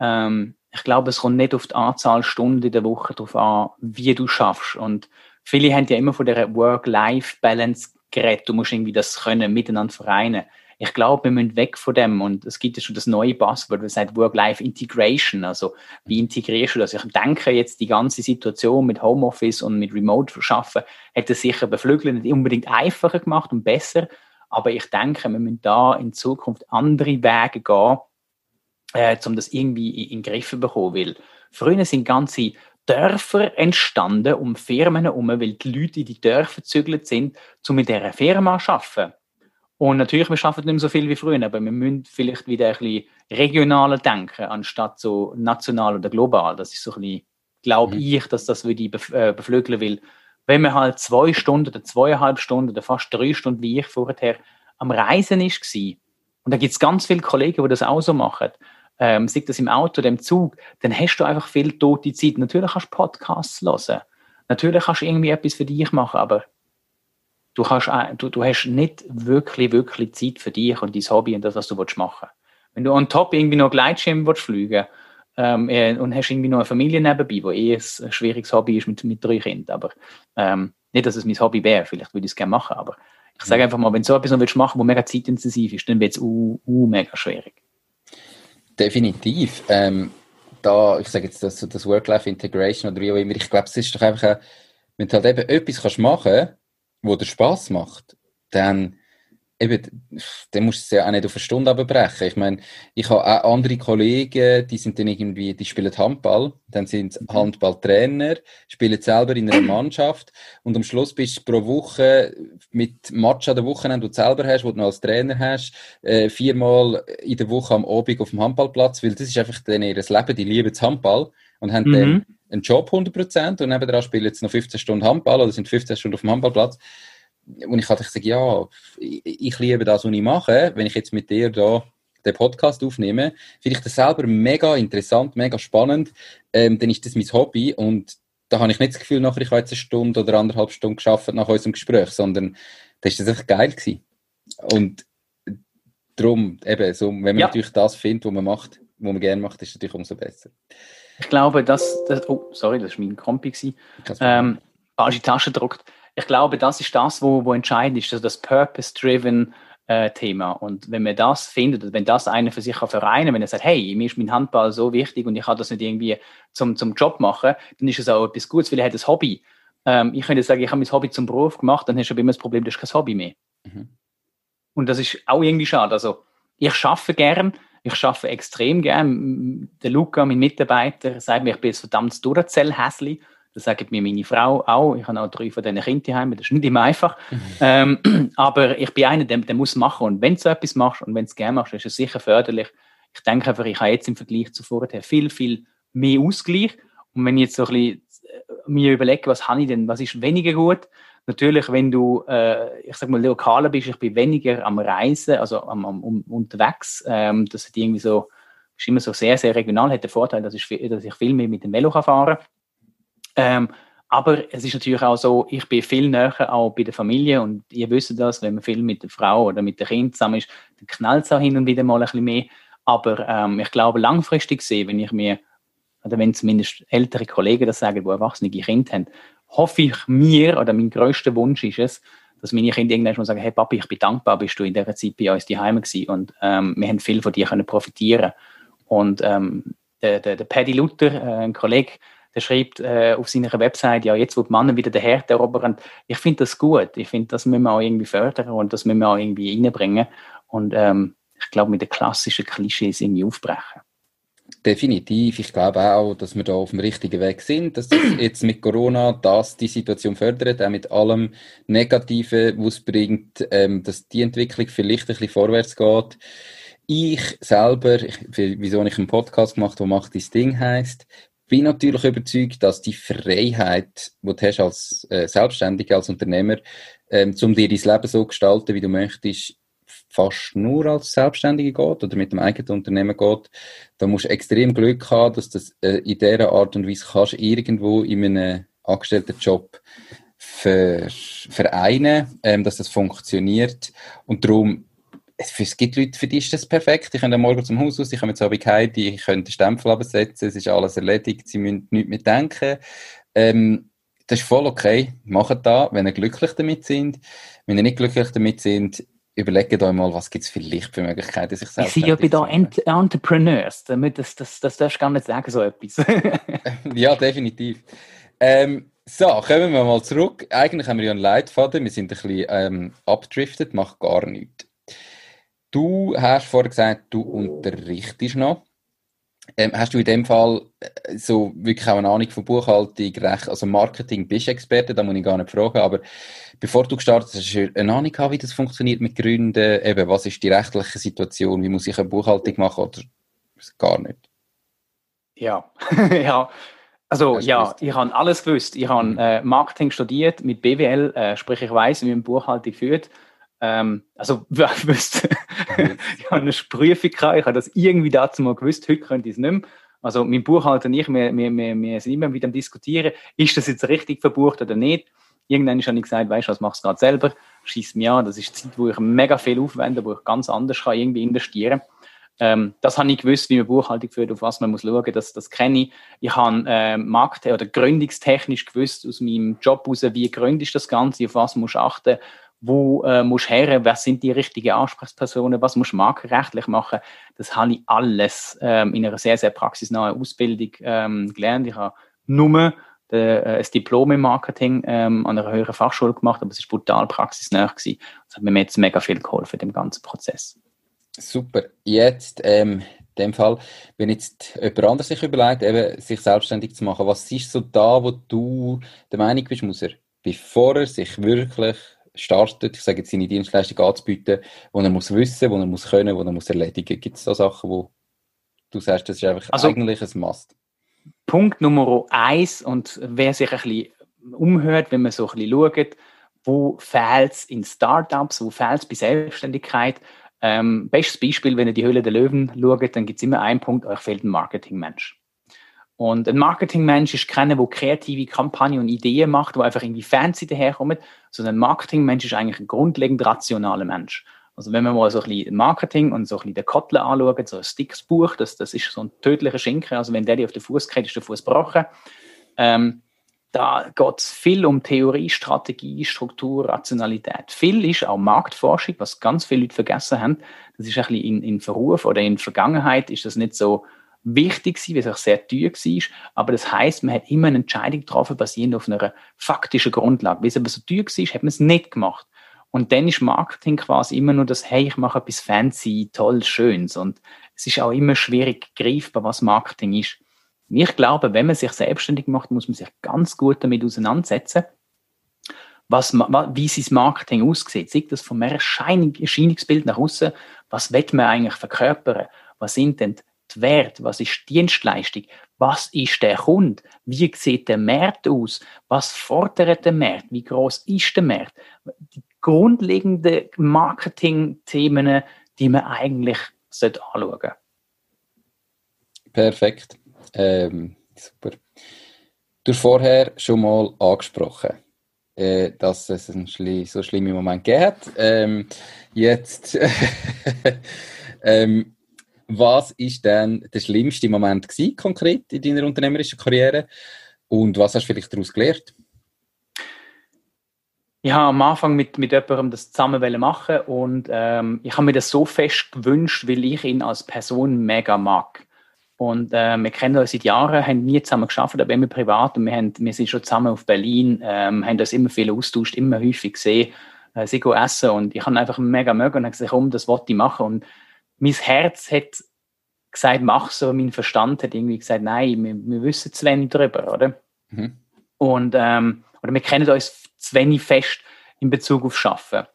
ähm, ich glaube, es kommt nicht auf die Anzahl Stunden in der Woche darauf an, wie du schaffst. Und viele haben ja immer von der Work-Life-Balance geredet. Du musst irgendwie das können, miteinander vereinen. Ich glaube, wir müssen weg von dem. Und es gibt ja schon das neue Passwort, das sagt Work-Life-Integration. Also, wie integrierst du das? Ich denke jetzt, die ganze Situation mit Homeoffice und mit Remote-Schaffen hätte sicher beflügelt, nicht unbedingt einfacher gemacht und besser, aber ich denke, wir müssen da in Zukunft andere Wege gehen, äh, um das irgendwie in, in den Griff zu bekommen. Weil früher sind ganze Dörfer entstanden um Firmen herum, weil die Leute in die Dörfer gezügelt sind, um mit dieser Firma zu arbeiten. Und natürlich, wir arbeiten nicht mehr so viel wie früher, aber wir müssen vielleicht wieder ein bisschen regionaler denken, anstatt so national oder global. Das ist so ein bisschen, glaube mhm. ich, dass das würde bef äh, beflügeln will. Wenn man halt zwei Stunden oder zweieinhalb Stunden oder fast drei Stunden, wie ich vorher, am Reisen ist, und da gibt es ganz viele Kollegen, die das auch so machen, ähm, sei das im Auto oder im Zug, dann hast du einfach viel tote Zeit. Natürlich kannst du Podcasts hören. Natürlich kannst du irgendwie etwas für dich machen, aber du, kannst, du, du hast nicht wirklich, wirklich Zeit für dich und dein Hobby und das, was du machen willst. Wenn du on top irgendwie noch Gleitschirm willst fliegen ähm, äh, und hast irgendwie noch eine Familie nebenbei, wo eh ein schwieriges Hobby ist mit, mit drei Kindern, aber ähm, nicht, dass es mein Hobby wäre, vielleicht würde ich es gerne machen, aber ich sage mhm. einfach mal, wenn du so etwas noch willst machen, wo mega zeitintensiv ist, dann wird es uh, uh, mega schwierig. Definitiv. Ähm, da, ich sage jetzt das, das Work-Life-Integration oder wie auch immer, ich glaube, es ist doch einfach, ein, wenn du halt eben etwas kannst machen, wo dir Spaß macht, dann eben, dann musst du es ja auch nicht auf eine Stunde abbrechen. Ich meine, ich habe auch andere Kollegen, die sind dann irgendwie, die spielen Handball, dann sind sie mhm. Handballtrainer, spielen selber in einer (clears throat) Mannschaft und am Schluss bist du pro Woche mit Match an der Wochenende, die du selber hast, wo du noch als Trainer hast, äh, viermal in der Woche am Abend auf dem Handballplatz, weil das ist einfach dann ihr Leben, die lieben das Handball und haben mhm. dann einen Job 100% und nebenan spielen sie noch 15 Stunden Handball oder sind 15 Stunden auf dem Handballplatz und ich hatte gesagt, ja, ich, ich liebe das, was ich mache. Wenn ich jetzt mit dir da den Podcast aufnehme, finde ich das selber mega interessant, mega spannend. Ähm, dann ist das mein Hobby und da habe ich nicht das Gefühl, nachher ich habe jetzt eine Stunde oder anderthalb Stunden geschafft nach unserem Gespräch, sondern da ist das einfach geil gewesen. Und darum, eben, so, wenn man ja. natürlich das findet, was man macht, was man gerne macht, ist es natürlich umso besser. Ich glaube, dass, das, oh, sorry, das war mein Kompi. Ähm, falsche Tasche gedruckt ich glaube, das ist das, wo, wo entscheidend ist, also das Purpose-Driven äh, Thema. Und wenn man das findet, wenn das einer für sich kann vereinen, wenn er sagt, hey, mir ist mein Handball so wichtig und ich kann das nicht irgendwie zum, zum Job machen, dann ist es auch etwas Gutes, weil er hat ein Hobby. Ähm, ich könnte sagen, ich habe mein Hobby zum Beruf gemacht, dann hast du aber immer das Problem, du hast kein Hobby mehr. Mhm. Und das ist auch irgendwie schade. Also, ich schaffe gern, ich schaffe extrem gern. Der Luca, mein Mitarbeiter, sagt mir, ich bin ein verdammtes Duracell-Häsli. Das sagt mir meine Frau auch. Ich habe auch drei von diesen Kindern daheim. Das ist nicht immer einfach. Mhm. Ähm, (clears throat) aber ich bin einer, der, der muss machen. Und wenn du so etwas machst und wenn du es gerne machst, ist es sicher förderlich. Ich denke einfach, ich habe jetzt im Vergleich zu vorher viel, viel mehr Ausgleich. Und wenn ich jetzt so ein bisschen äh, mir überlege, was habe ich denn, was ist weniger gut? Natürlich, wenn du, äh, ich sag mal, lokaler bist, ich bin weniger am Reisen, also am, am um, unterwegs. Ähm, das hat irgendwie so, ist immer so sehr, sehr regional, hat den Vorteil, dass ich, dass ich viel mehr mit dem Velo fahren kann. Ähm, aber es ist natürlich auch so, ich bin viel näher auch bei der Familie und ihr wisst das, wenn man viel mit der Frau oder mit dem Kind zusammen ist, dann knallt es auch hin und wieder mal ein bisschen mehr. Aber ähm, ich glaube, langfristig gesehen, wenn ich mir, oder wenn zumindest ältere Kollegen das sagen, die erwachsene Kinder haben, hoffe ich mir, oder mein größter Wunsch ist es, dass meine Kinder irgendwann mal sagen, hey Papi, ich bin dankbar, bist du in dieser Zeit bei uns daheim gewesen und ähm, wir haben viel von dir können profitieren. Und ähm, der, der, der Paddy Luther, äh, ein Kollege, der schreibt äh, auf seiner Website, ja, jetzt wo die Männer wieder den Herd erobern, ich finde das gut. Ich finde, das müssen wir auch irgendwie fördern und das müssen wir auch irgendwie reinbringen. Und ähm, ich glaube, mit den klassischen Klischees irgendwie aufbrechen. Definitiv. Ich glaube auch, dass wir da auf dem richtigen Weg sind, dass das (clears throat) jetzt mit Corona das die Situation fördert, auch mit allem Negativen, was es bringt, ähm, dass die Entwicklung vielleicht ein bisschen vorwärts geht. Ich selber, ich, wieso ich einen Podcast gemacht, wo macht das Ding heißt, bin natürlich überzeugt, dass die Freiheit, die du hast als äh, Selbstständiger, als Unternehmer, ähm, um dir dein Leben so gestalten, wie du möchtest, fast nur als Selbstständige geht oder mit dem eigenen Unternehmen geht. Da musst du extrem Glück haben, dass du das äh, in dieser Art und Weise kannst irgendwo in einem angestellten Job ver vereinen, ähm, dass das funktioniert. Und darum es gibt Leute, für die ist das perfekt. Die können am Morgen zum Haus aus, die kommen jetzt Abend heim, die können den Stempel absetzen, es ist alles erledigt, sie müssen nichts mehr denken. Ähm, das ist voll okay. Macht da, wenn ihr glücklich damit sind. Wenn ihr nicht glücklich damit sind, überlegt euch mal, was gibt es vielleicht für Möglichkeiten, sich selbst zu Ich sehe bei da Ent Entrepreneurs, damit das, das, das darfst du gar nicht sagen, so etwas. (laughs) (laughs) ja, definitiv. Ähm, so, kommen wir mal zurück. Eigentlich haben wir ja einen Leitfaden, wir sind ein bisschen ähm, abgedriftet, macht gar nichts. Du hast vorher gesagt, du unterrichtest noch. Ähm, hast du in dem Fall äh, so wirklich auch eine Ahnung von Buchhaltung, Recht, also Marketing, bist du Experte, da muss ich gar nicht fragen, aber bevor du gestartet hast, hast du eine Ahnung gehabt, wie das funktioniert mit Gründen, eben, was ist die rechtliche Situation, wie muss ich eine Buchhaltung machen oder gar nicht? Ja, (laughs) ja. Also ja, gewusst? ich habe alles gewusst. Ich habe mhm. äh, Marketing studiert mit BWL, äh, sprich ich weiß, wie man Buchhaltung führt. Ähm, also (laughs) (laughs) ich wüsste, ich habe eine Prüfung gehabt, ich habe das irgendwie dazu mal gewusst, heute könnte ich es nicht mehr. Also mein Buchhalter und ich, wir, wir, wir, wir sind immer wieder am diskutieren, ist das jetzt richtig verbucht oder nicht. Irgendwann habe ich gesagt, weißt du, was machst du gerade selber? Schieß mir an, das ist Zeit, wo ich mega viel aufwende, wo ich ganz anders kann irgendwie investieren ähm, das habe ich gewusst, wie man Buchhaltung führt, auf was man muss schauen, das, das kenne ich. Ich habe äh, Markt- oder gründungstechnisch gewusst aus meinem Job heraus, wie gründest das Ganze, auf was muss achten, wo äh, musst her, wer sind die richtigen Ansprechpersonen, was musst du markenrechtlich machen. Das habe ich alles ähm, in einer sehr, sehr praxisnahen Ausbildung ähm, gelernt. Ich habe nur äh, ein Diplom im Marketing ähm, an einer höheren Fachschule gemacht, aber es ist brutal praxisnah gewesen. Das hat mir jetzt mega viel geholfen, dem ganzen Prozess. Super. Jetzt, ähm, in dem Fall, wenn jetzt jemand anderes sich überlegt, eben sich selbstständig zu machen, was ist so da, wo du der Meinung bist, muss er, bevor er sich wirklich startet, ich sage jetzt seine Dienstleistung anzubieten, wo er muss wissen, wo er muss können, wo er muss erledigen. Gibt es da Sachen, wo du sagst, das ist einfach also, eigentlich ein Must? Punkt Nummer eins und wer sich ein bisschen umhört, wenn man so ein bisschen schaut, wo fehlt es in Startups, wo fehlt es bei Selbstständigkeit. Ähm, bestes Beispiel, wenn ihr die Höhle der Löwen schaut, dann gibt es immer einen Punkt, euch fehlt ein Marketingmensch. Und ein Marketingmensch ist keiner, der kreative Kampagnen und Ideen macht, wo einfach irgendwie fancy daherkommt, sondern ein Marketingmensch ist eigentlich ein grundlegend rationaler Mensch. Also wenn wir mal so ein bisschen Marketing und so ein bisschen den Kottler anschauen, so ein Sticksbuch, das, das ist so ein tödlicher Schinken, also wenn der dir auf den Fuß kriegt, ist der Fuß gebrochen. Ähm, da geht es viel um Theorie, Strategie, Struktur, Rationalität. Viel ist auch Marktforschung, was ganz viele Leute vergessen haben. Das ist ein bisschen in, in Verruf oder in Vergangenheit ist das nicht so wichtig gewesen, weil es auch sehr teuer war. Aber das heißt, man hat immer eine Entscheidung getroffen, basierend auf einer faktischen Grundlage. Weil es aber so teuer war, hat man es nicht gemacht. Und dann ist Marketing quasi immer nur das, hey, ich mache etwas fancy, toll, schönes. Und es ist auch immer schwierig greifbar, was Marketing ist. Ich glaube, wenn man sich selbstständig macht, muss man sich ganz gut damit auseinandersetzen, was, wie sein Marketing aussieht. Sieht das vom Erscheinungsbild nach außen, was will man eigentlich verkörpern? Was sind denn die Werte? Was ist die Dienstleistung? Was ist der Kunde? Wie sieht der Markt aus? Was fordert der Markt? Wie groß ist der Markt? Die grundlegenden Marketing-Themen, die man eigentlich anschauen sollte. Perfekt. Ähm, super. Du hast vorher schon mal angesprochen, äh, dass es einen schli so schlimmen Moment gegeben. Ähm, jetzt, (laughs) ähm, was ist denn der schlimmste Moment gewesen, konkret in deiner unternehmerischen Karriere? Und was hast du vielleicht daraus gelernt? Ich habe am Anfang mit, mit jemandem das zusammen machen und ähm, ich habe mir das so fest gewünscht, weil ich ihn als Person mega mag. Und äh, wir kennen uns seit Jahren, haben nie zusammen geschafft, aber immer privat. Und wir, haben, wir sind schon zusammen auf Berlin, ähm, haben uns immer viel austauscht, immer häufig gesehen, äh, sie gehen essen. Und ich habe einfach mega mögen und habe gesagt, komm, das wollte ich machen. Und mein Herz hat gesagt, mach so, mein Verstand hat irgendwie gesagt, nein, wir, wir wissen zu wenig darüber, oder? Mhm. Und ähm, oder wir kennen uns zu wenig fest in Bezug auf Schaffen.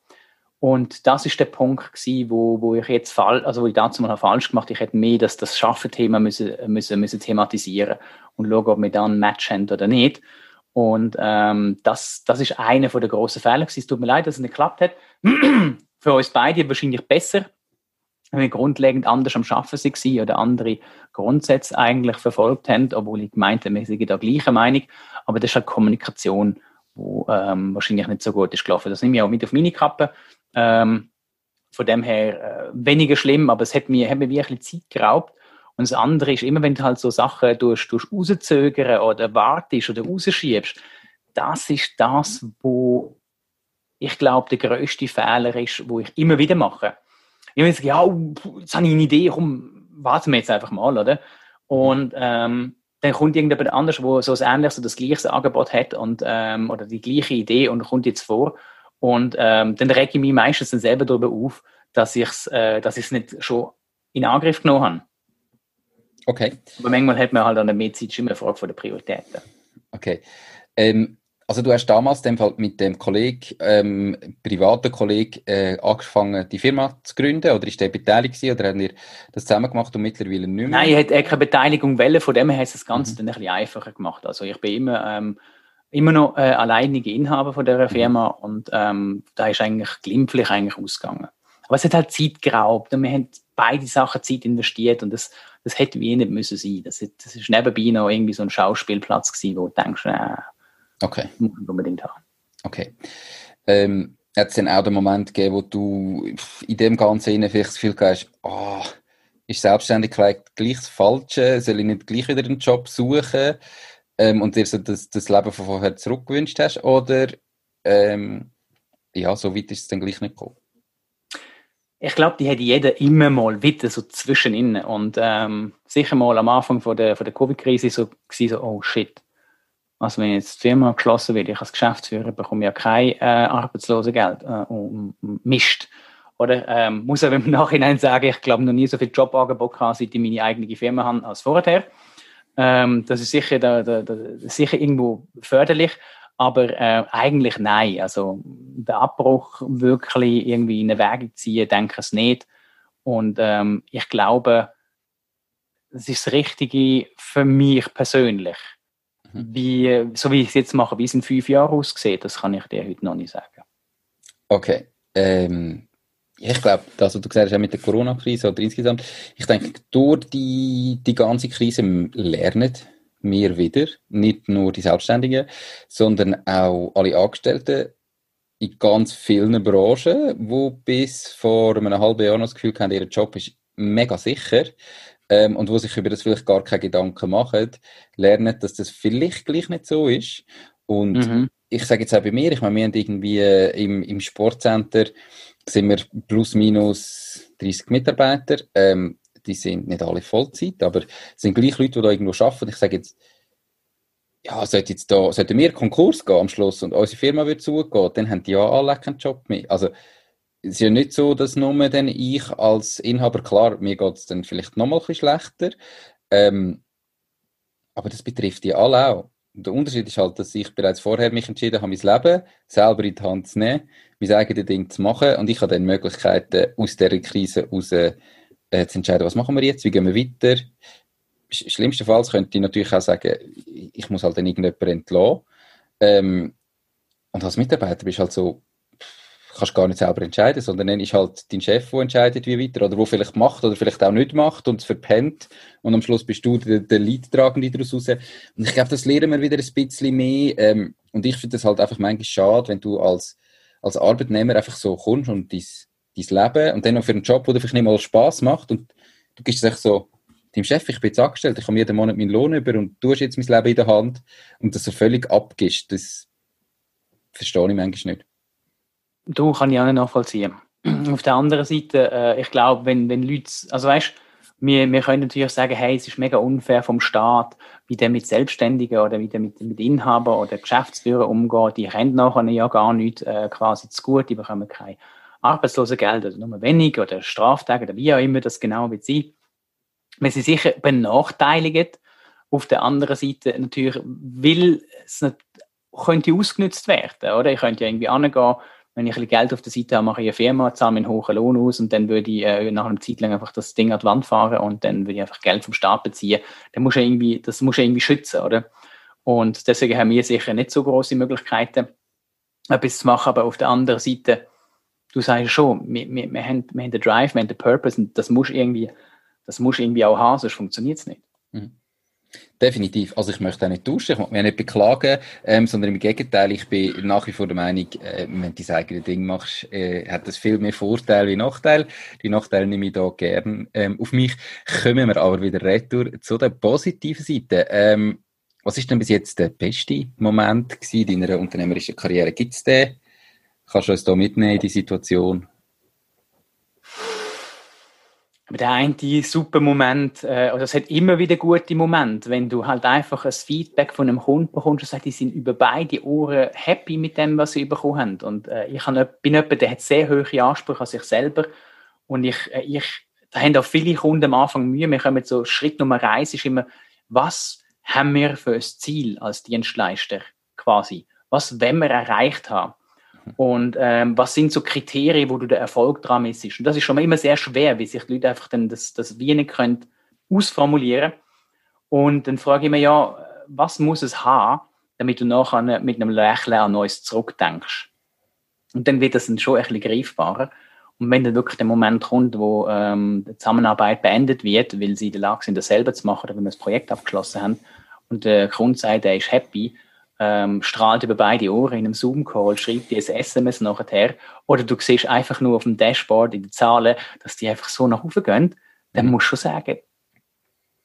Und das ist der Punkt gewesen, wo, wo ich jetzt fall, also wo ich dazu mal falsch gemacht, ich hätte mehr das, das Schaffen-Thema müssen, müssen, müssen thematisieren und schauen, ob wir da ein Match haben oder nicht. Und ähm, das, das ist einer der grossen Fehler gewesen. Es tut mir leid, dass es nicht geklappt hat. (clears throat) Für uns beide wahrscheinlich besser, wir grundlegend anders am Schaffen waren oder andere Grundsätze eigentlich verfolgt haben, obwohl ich meinte, wir sind da gleicher Meinung. Aber das ist halt Kommunikation, wo ähm, wahrscheinlich nicht so gut ist gelaufen. Das nehme ich auch mit auf meine Kappe. Ähm, von dem her äh, weniger schlimm, aber es hat mir, hat mir wirklich Zeit geraubt. Und das andere ist immer, wenn du halt so Sachen durch, durch rauszögern oder wartest oder rausschiebst, das ist das, wo ich glaube, der größte Fehler ist, wo ich immer wieder mache. Ich will sagen, ja, jetzt habe ich eine Idee, komm, warten wir jetzt einfach mal, oder? Und ähm, dann kommt irgendjemand anders, wo so ein ähnliches oder das gleiche Angebot hat und, ähm, oder die gleiche Idee und kommt jetzt vor und ähm, dann rege ich mich meistens dann selber darüber auf, dass ich es äh, dass nicht schon in Angriff genommen habe. Okay. Aber manchmal hat man halt an der Medizin immer eine Frage von der Prioritäten. Okay. Ähm, also du hast damals dem Fall mit dem Kollegen, ähm, privaten Kollegen, äh, angefangen, die Firma zu gründen oder ist der beteiligt gewesen, oder haben ihr das zusammen gemacht und mittlerweile nicht mehr? Nein, er hat keine Beteiligung wollen, von dem her hat es das Ganze mhm. dann ein bisschen einfacher gemacht. Also ich bin immer, ähm, immer noch äh, alleinige Inhaber von dieser mhm. Firma mhm. und ähm, da ist eigentlich glimpflich eigentlich ausgegangen. Aber es hat halt Zeit geraubt und wir haben beide Sachen Zeit investiert und das, das hätte wie nicht müssen sein. Das, das ist nebenbei noch irgendwie so ein Schauspielplatz gewesen, wo du denkst, äh, Okay. Muss man unbedingt haben. Okay. Ähm, hat es dann auch den Moment gegeben, wo du in dem Ganzen vielleicht das Gefühl hast, oh, ist Selbstständigkeit gleich das Falsche? Soll ich nicht gleich wieder einen Job suchen? Ähm, und dir so das, das Leben von vorher zurückgewünscht hast? Oder ähm, ja, so weit ist es dann gleich nicht gekommen? Ich glaube, die hat jeder immer mal wieder so zwischenin. Und ähm, sicher mal am Anfang von der, von der Covid-Krise so, so, oh shit, also wenn jetzt die Firma geschlossen wird, ich als Geschäftsführer bekomme ja kein äh, Arbeitslosengeld äh, um, Mist. Oder ähm, muss aber im Nachhinein sagen, ich glaube noch nie so viel Jobangebot gehabt, seit ich meine eigene Firma habe, als vorher. Ähm, das ist sicher, da, da, da, sicher irgendwo förderlich, aber äh, eigentlich nein. Also der Abbruch wirklich irgendwie in Wege ziehen, denke ich es nicht. Und ähm, ich glaube, das ist das Richtige für mich persönlich. Mhm. Wie, so wie ich es jetzt mache, wie es in fünf Jahren aussieht, das kann ich dir heute noch nicht sagen. Okay. Ähm, ich glaube, das, was du gesagt hast, auch mit der Corona-Krise oder insgesamt, ich denke, durch die, die ganze Krise lernen wir wieder, nicht nur die Selbstständigen, sondern auch alle Angestellten in ganz vielen Branchen, wo bis vor einem halben Jahr noch das Gefühl haben, ihr Job ist mega sicher ähm, und wo sich über das vielleicht gar keine Gedanken machen, lernen, dass das vielleicht gleich nicht so ist. Und mhm. ich sage jetzt auch bei mir, ich meine, wir haben irgendwie äh, im, im Sportcenter sind wir plus minus 30 Mitarbeiter. Ähm, die sind nicht alle Vollzeit, aber es sind gleich Leute, die da irgendwo arbeiten. Ich sage jetzt, ja, sollte jetzt da, sollten wir Konkurs gehen am Schluss und unsere Firma wird zugehen, dann haben die ja alle keinen Job mehr. Also, es ist ja nicht so, dass nur dann ich als Inhaber, klar, mir geht es dann vielleicht noch mal ein bisschen schlechter, ähm, aber das betrifft die alle auch. Der Unterschied ist halt, dass ich bereits vorher mich entschieden habe, mein Leben selber in die Hand zu nehmen, mein eigenes Ding zu machen und ich habe dann Möglichkeiten, aus dieser Krise heraus äh, zu entscheiden, was machen wir jetzt, wie gehen wir weiter. Schlimmstenfalls könnte ich natürlich auch sagen, ich muss halt dann irgendjemanden entlassen. Ähm, und als Mitarbeiter bist du halt so, kannst gar nicht selber entscheiden, sondern dann ist halt dein Chef, der entscheidet, wie weiter, oder wo vielleicht macht oder vielleicht auch nicht macht und es verpennt und am Schluss bist du der, der Leidtragende daraus raus. Und ich glaube, das lernen wir wieder ein bisschen mehr ähm, und ich finde das halt einfach manchmal schade, wenn du als, als Arbeitnehmer einfach so kommst und dein, dein Leben und dann noch für einen Job, der vielleicht nicht mal Spass macht und du gehst echt so, deinem Chef, ich bin jetzt angestellt, ich habe jeden Monat meinen Lohn über und du hast jetzt mein Leben in der Hand und das so völlig abgibst, das verstehe ich manchmal nicht. Du kann ich auch nicht nachvollziehen. (clears throat) Auf der anderen Seite, äh, ich glaube, wenn, wenn Leute, also weißt wir, wir können natürlich sagen, hey, es ist mega unfair vom Staat, wie der mit Selbstständigen oder wie der mit, mit Inhabern oder Geschäftsführern umgeht. Die kennen nachher ja gar nicht äh, quasi zu gut, die bekommen kein Arbeitslosengeld oder nur wenig oder Straftage oder wie auch immer das genau wird sein. Wenn sie sicher benachteiligen, auf der anderen Seite natürlich, will es nicht, könnte ausgenutzt werden, oder? Ich könnte ja irgendwie angehen, wenn ich ein bisschen Geld auf der Seite habe, mache ich eine Firma, zahle mir einen hohen Lohn aus und dann würde ich äh, nach einer Zeit lang einfach das Ding an die Wand fahren und dann würde ich einfach Geld vom Staat beziehen. Dann muss ich irgendwie, das muss ich irgendwie schützen, oder? Und deswegen haben wir sicher nicht so große Möglichkeiten, etwas zu machen, aber auf der anderen Seite, du sagst schon, wir, wir, wir, haben, wir haben den Drive, wir haben den Purpose und das muss irgendwie, das muss irgendwie auch haben, sonst funktioniert es nicht. Mhm. Definitiv. Also ich möchte auch nicht tauschen, ich möchte mich nicht beklagen, ähm, sondern im Gegenteil, ich bin nach wie vor der Meinung, äh, wenn du das eigene Ding machst, äh, hat das viel mehr Vorteile wie Nachteile. Die Nachteile nehme ich da gern ähm, auf mich. Kommen wir aber wieder retour zu der positiven Seite. Ähm, was ist denn bis jetzt der beste Moment in deiner unternehmerischen Karriere? Gibt es den? Kannst du uns da mitnehmen in die Situation? Aber der eine super Moment, äh, also es hat immer wieder gute Momente, wenn du halt einfach ein Feedback von einem Kunden bekommst und sagst, die sind über beide Ohren happy mit dem, was sie bekommen haben. Und äh, ich hab, bin jemand, der hat sehr hohe Ansprüche an sich selber und ich, äh, ich da haben auch viele Kunden am Anfang Mühe. Wir kommen so, Schritt Nummer eins ist immer, was haben wir für ein Ziel als Dienstleister quasi? Was wollen wir erreicht haben? Und ähm, was sind so Kriterien, wo du den Erfolg dran misst? Und das ist schon immer sehr schwer, wie sich die Leute einfach dann das, das Wie nicht können ausformulieren. Und dann frage ich mich ja, was muss es haben, damit du nachher mit einem Lächeln an Neues zurückdenkst? Und dann wird das dann schon ein bisschen greifbarer. Und wenn dann wirklich der Moment kommt, wo ähm, die Zusammenarbeit beendet wird, weil sie in der Lage sind, das selber zu machen, oder wenn wir das Projekt abgeschlossen haben, und der Kunde sagt, er ist happy, ähm, strahlt über beide Ohren in einem Zoom-Call, schreibt dir ein SMS nachher, oder du siehst einfach nur auf dem Dashboard in den Zahlen, dass die einfach so nach oben gehen, dann musst du schon sagen,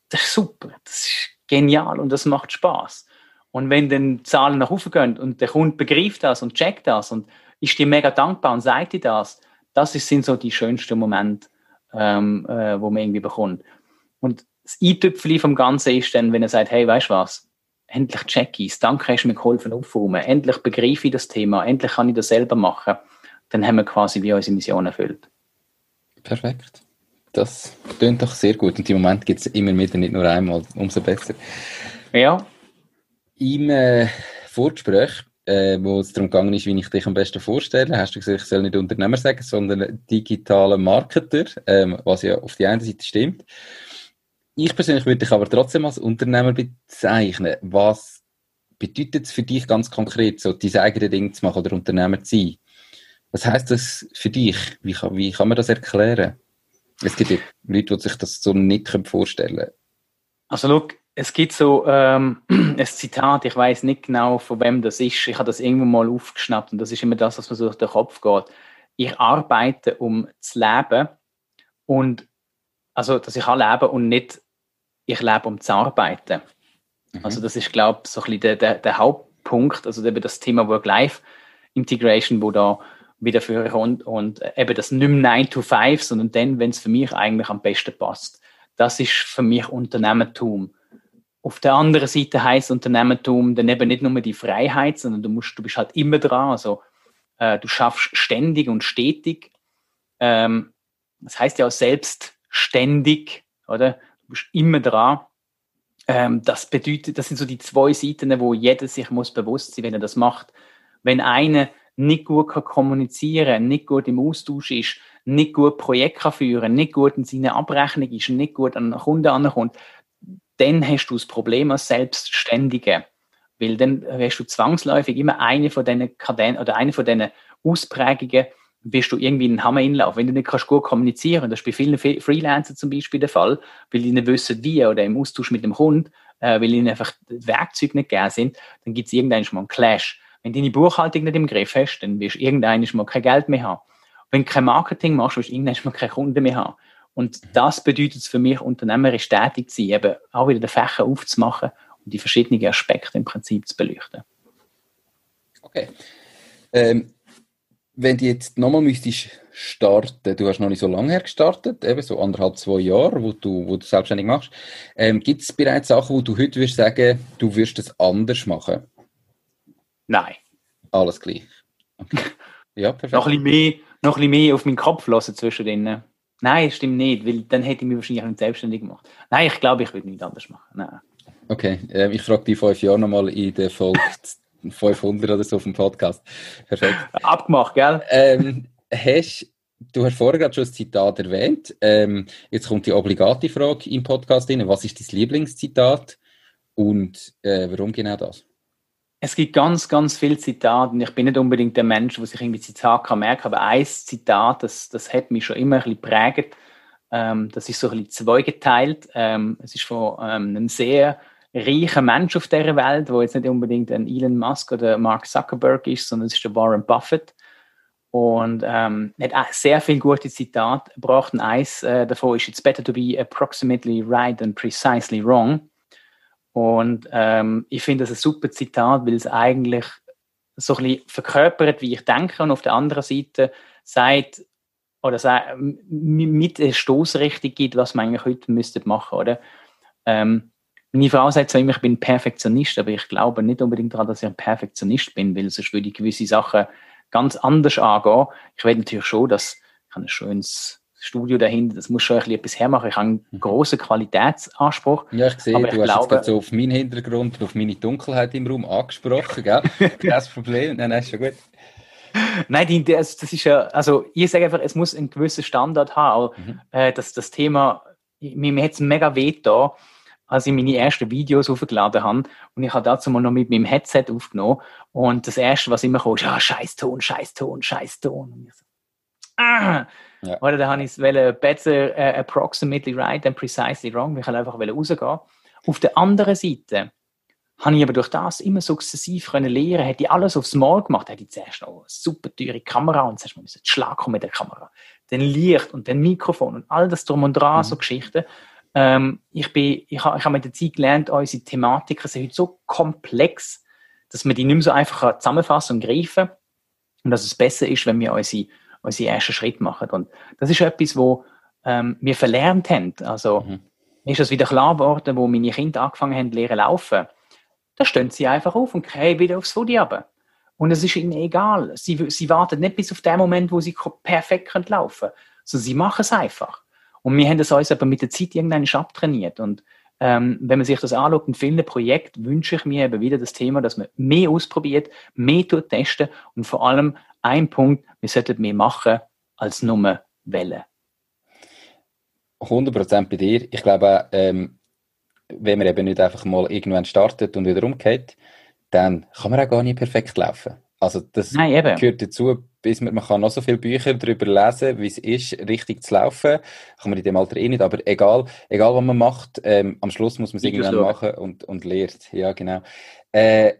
das ist super, das ist genial und das macht Spaß. Und wenn dann die Zahlen nach oben gehen und der Kunde begreift das und checkt das und ist dir mega dankbar und sagt dir das, das sind so die schönsten Momente, ähm, äh, wo man irgendwie bekommt. Und das Eintüpfchen vom Ganzen ist dann, wenn er sagt, hey, weißt du was, endlich check ich danke, hast du mir geholfen aufräumen, endlich begreife ich das Thema, endlich kann ich das selber machen, dann haben wir quasi wie unsere Mission erfüllt. Perfekt. Das klingt doch sehr gut. Und im Moment gibt es immer wieder, nicht nur einmal, umso besser. Ja. Im äh, Vorgespräch äh, wo es darum gegangen ist, wie ich dich am besten vorstelle, hast du gesagt, ich soll nicht Unternehmer sagen, sondern digitaler Marketer, ähm, was ja auf die eine Seite stimmt. Ich persönlich würde dich aber trotzdem als Unternehmer bezeichnen. Was bedeutet es für dich ganz konkret, so dein eigenes Ding zu machen oder Unternehmer zu sein? Was heißt das für dich? Wie kann, wie kann man das erklären? Es gibt ja Leute, die sich das so nicht vorstellen können. Also, look, es gibt so ähm, (clears throat) ein Zitat, ich weiß nicht genau, von wem das ist. Ich habe das irgendwo mal aufgeschnappt und das ist immer das, was mir so durch den Kopf geht. Ich arbeite, um zu leben und also, dass ich kann leben und nicht ich lebe, um zu arbeiten. Mhm. Also das ist, glaube ich, so ein bisschen der, der, der Hauptpunkt, also eben das Thema Work-Life-Integration, wo da wieder für und, und eben das nicht mehr 9 to 5, sondern dann, wenn es für mich eigentlich am besten passt. Das ist für mich Unternehmertum. Auf der anderen Seite heißt Unternehmertum dann eben nicht nur die Freiheit, sondern du musst, du bist halt immer dran. Also äh, du schaffst ständig und stetig. Ähm, das heißt ja auch selbstständig, oder? Immer dran. Ähm, das bedeutet, das sind so die zwei Seiten, wo jeder sich muss bewusst sein, wenn er das macht. Wenn einer nicht gut kann kommunizieren, nicht gut im Austausch ist, nicht gut Projekt kann führen, nicht gut in seiner Abrechnung ist, nicht gut an den Kunden ankommt, dann hast du das Problem als Selbstständige. Weil dann wirst du zwangsläufig immer eine von diesen Kaden oder eine von diesen Ausprägungen wirst du irgendwie in den Hammer hinlaufen. Wenn du nicht kannst gut kommunizieren, das ist bei vielen Freelancern zum Beispiel der Fall, weil die nicht wissen, wie oder im Austausch mit dem Kunden, äh, weil ihnen einfach die Werkzeuge nicht gegeben sind, dann gibt es irgendwann mal einen Clash. Wenn du deine Buchhaltung nicht im Griff hast, dann wirst du irgendwann mal kein Geld mehr haben. Wenn du kein Marketing machst, wirst du irgendwann mal keine Kunden mehr haben. Und das bedeutet für mich, unternehmerisch tätig zu sein, eben auch wieder den Fächer aufzumachen und die verschiedenen Aspekte im Prinzip zu beleuchten. Okay. Ähm, wenn du jetzt nochmal müsstest starten, du hast noch nicht so lange her gestartet, eben so anderthalb, zwei Jahre, wo du, wo du selbstständig machst. Ähm, Gibt es bereits Sachen, wo du heute würdest sagen, du wirst es anders machen? Nein. Alles gleich. Okay. (laughs) Ja, perfekt. noch, ein bisschen mehr, noch ein bisschen mehr auf meinen Kopf lassen zwischen denen. Nein, stimmt nicht, weil dann hätte ich mich wahrscheinlich nicht selbstständig gemacht. Nein, ich glaube, ich würde nichts anders machen. Nein. Okay, äh, ich frage die fünf Jahre nochmal in der Folge (laughs) 500 oder so auf dem Podcast. Perfekt. Abgemacht, gell? Ähm, hast, du hast vorher gerade schon ein Zitat erwähnt. Ähm, jetzt kommt die obligate Frage im Podcast rein. Was ist dein Lieblingszitat und äh, warum genau das? Es gibt ganz, ganz viele Zitate und ich bin nicht unbedingt der Mensch, der sich irgendwie Zitat kann merken, aber ein Zitat, das, das hat mich schon immer ein bisschen prägt. Ähm, das ist so ein bisschen zweigeteilt. Ähm, es ist von ähm, einem sehr reichen Mensch auf dieser Welt, der jetzt nicht unbedingt ein Elon Musk oder Mark Zuckerberg ist, sondern es ist der Warren Buffett. Und ähm, hat sehr viele gute Zitate gebracht. Und eins äh, davon ist: It's better to be approximately right than precisely wrong. Und ähm, ich finde das ein super Zitat, weil es eigentlich so ein bisschen verkörpert, wie ich denke, und auf der anderen Seite sagt, oder sagt, mit der Stoßrichtung gibt, was man eigentlich heute müsste machen, oder? Ähm, meine Frau sagt zwar immer, ich bin Perfektionist, aber ich glaube nicht unbedingt daran, dass ich ein Perfektionist bin, weil sonst würde ich gewisse Sachen ganz anders angehen. Ich will natürlich schon, dass ich ein schönes Studio dahinter, das muss schon ein bisschen etwas hermachen. Ich habe einen mhm. grossen Qualitätsanspruch. Ja, ich sehe, du ich hast glaube, jetzt so auf meinen Hintergrund und auf meine Dunkelheit im Raum angesprochen, gell? (laughs) Kein Problem, nein, nein, ist schon gut. Nein, das, das ist ja, also ich sage einfach, es muss einen gewissen Standard haben. Mhm. Äh, dass das Thema, mir, mir hat es mega weh da, als ich meine ersten Videos aufgeladen habe. Und ich habe dazu mal noch mit meinem Headset aufgenommen. Und das erste, was immer kommt, ist, ja, scheiß Ton, scheiß Ton, scheiß Ton. Und ich so, ah! Ja. Oder da habe ich es better uh, approximately right than precisely wrong. Ich wollte einfach rausgehen. Auf der anderen Seite habe ich aber durch das immer sukzessiv können lernen, hätte ich alles aufs Mal gemacht, hätte ich zuerst noch eine super teure Kamera und zuerst mal einen Schlag kommen mit der Kamera, dann Licht und dann Mikrofon und all das drum und dran, mhm. so Geschichten. Ähm, ich bin, ich habe, ich habe mit der Zeit gelernt, unsere Thematiken sind heute so komplex, dass man die nicht mehr so einfach zusammenfassen und greifen und dass es besser ist, wenn wir unsere, unsere ersten Schritte machen. Und das ist etwas, wo ähm, wir verlernt haben. Also, mhm. mir ist das wieder klar geworden, wo meine Kinder angefangen haben, zu laufen da stehen sie einfach auf und gehen wieder aufs Foodie runter. Und es ist ihnen egal. Sie, sie warten nicht bis auf den Moment, wo sie perfekt laufen können, sondern sie machen es einfach. Und wir haben das uns aber mit der Zeit irgendwann abtrainiert. Und ähm, wenn man sich das anschaut, in vielen Projekten wünsche ich mir eben wieder das Thema, dass man mehr ausprobiert, mehr testen und vor allem ein Punkt, wir sollten mehr machen als nur wählen. 100% bei dir. Ich glaube, ähm, wenn man eben nicht einfach mal irgendwann startet und wieder umgeht, dann kann man auch gar nicht perfekt laufen. Also das Nein, gehört dazu, bis man, man kann noch so viele Bücher darüber lesen, wie es ist, richtig zu laufen. Kann man in dem Alter eh nicht, aber egal, egal was man macht, ähm, am Schluss muss man es irgendwann machen und, und lehrt. Ja, genau. Äh,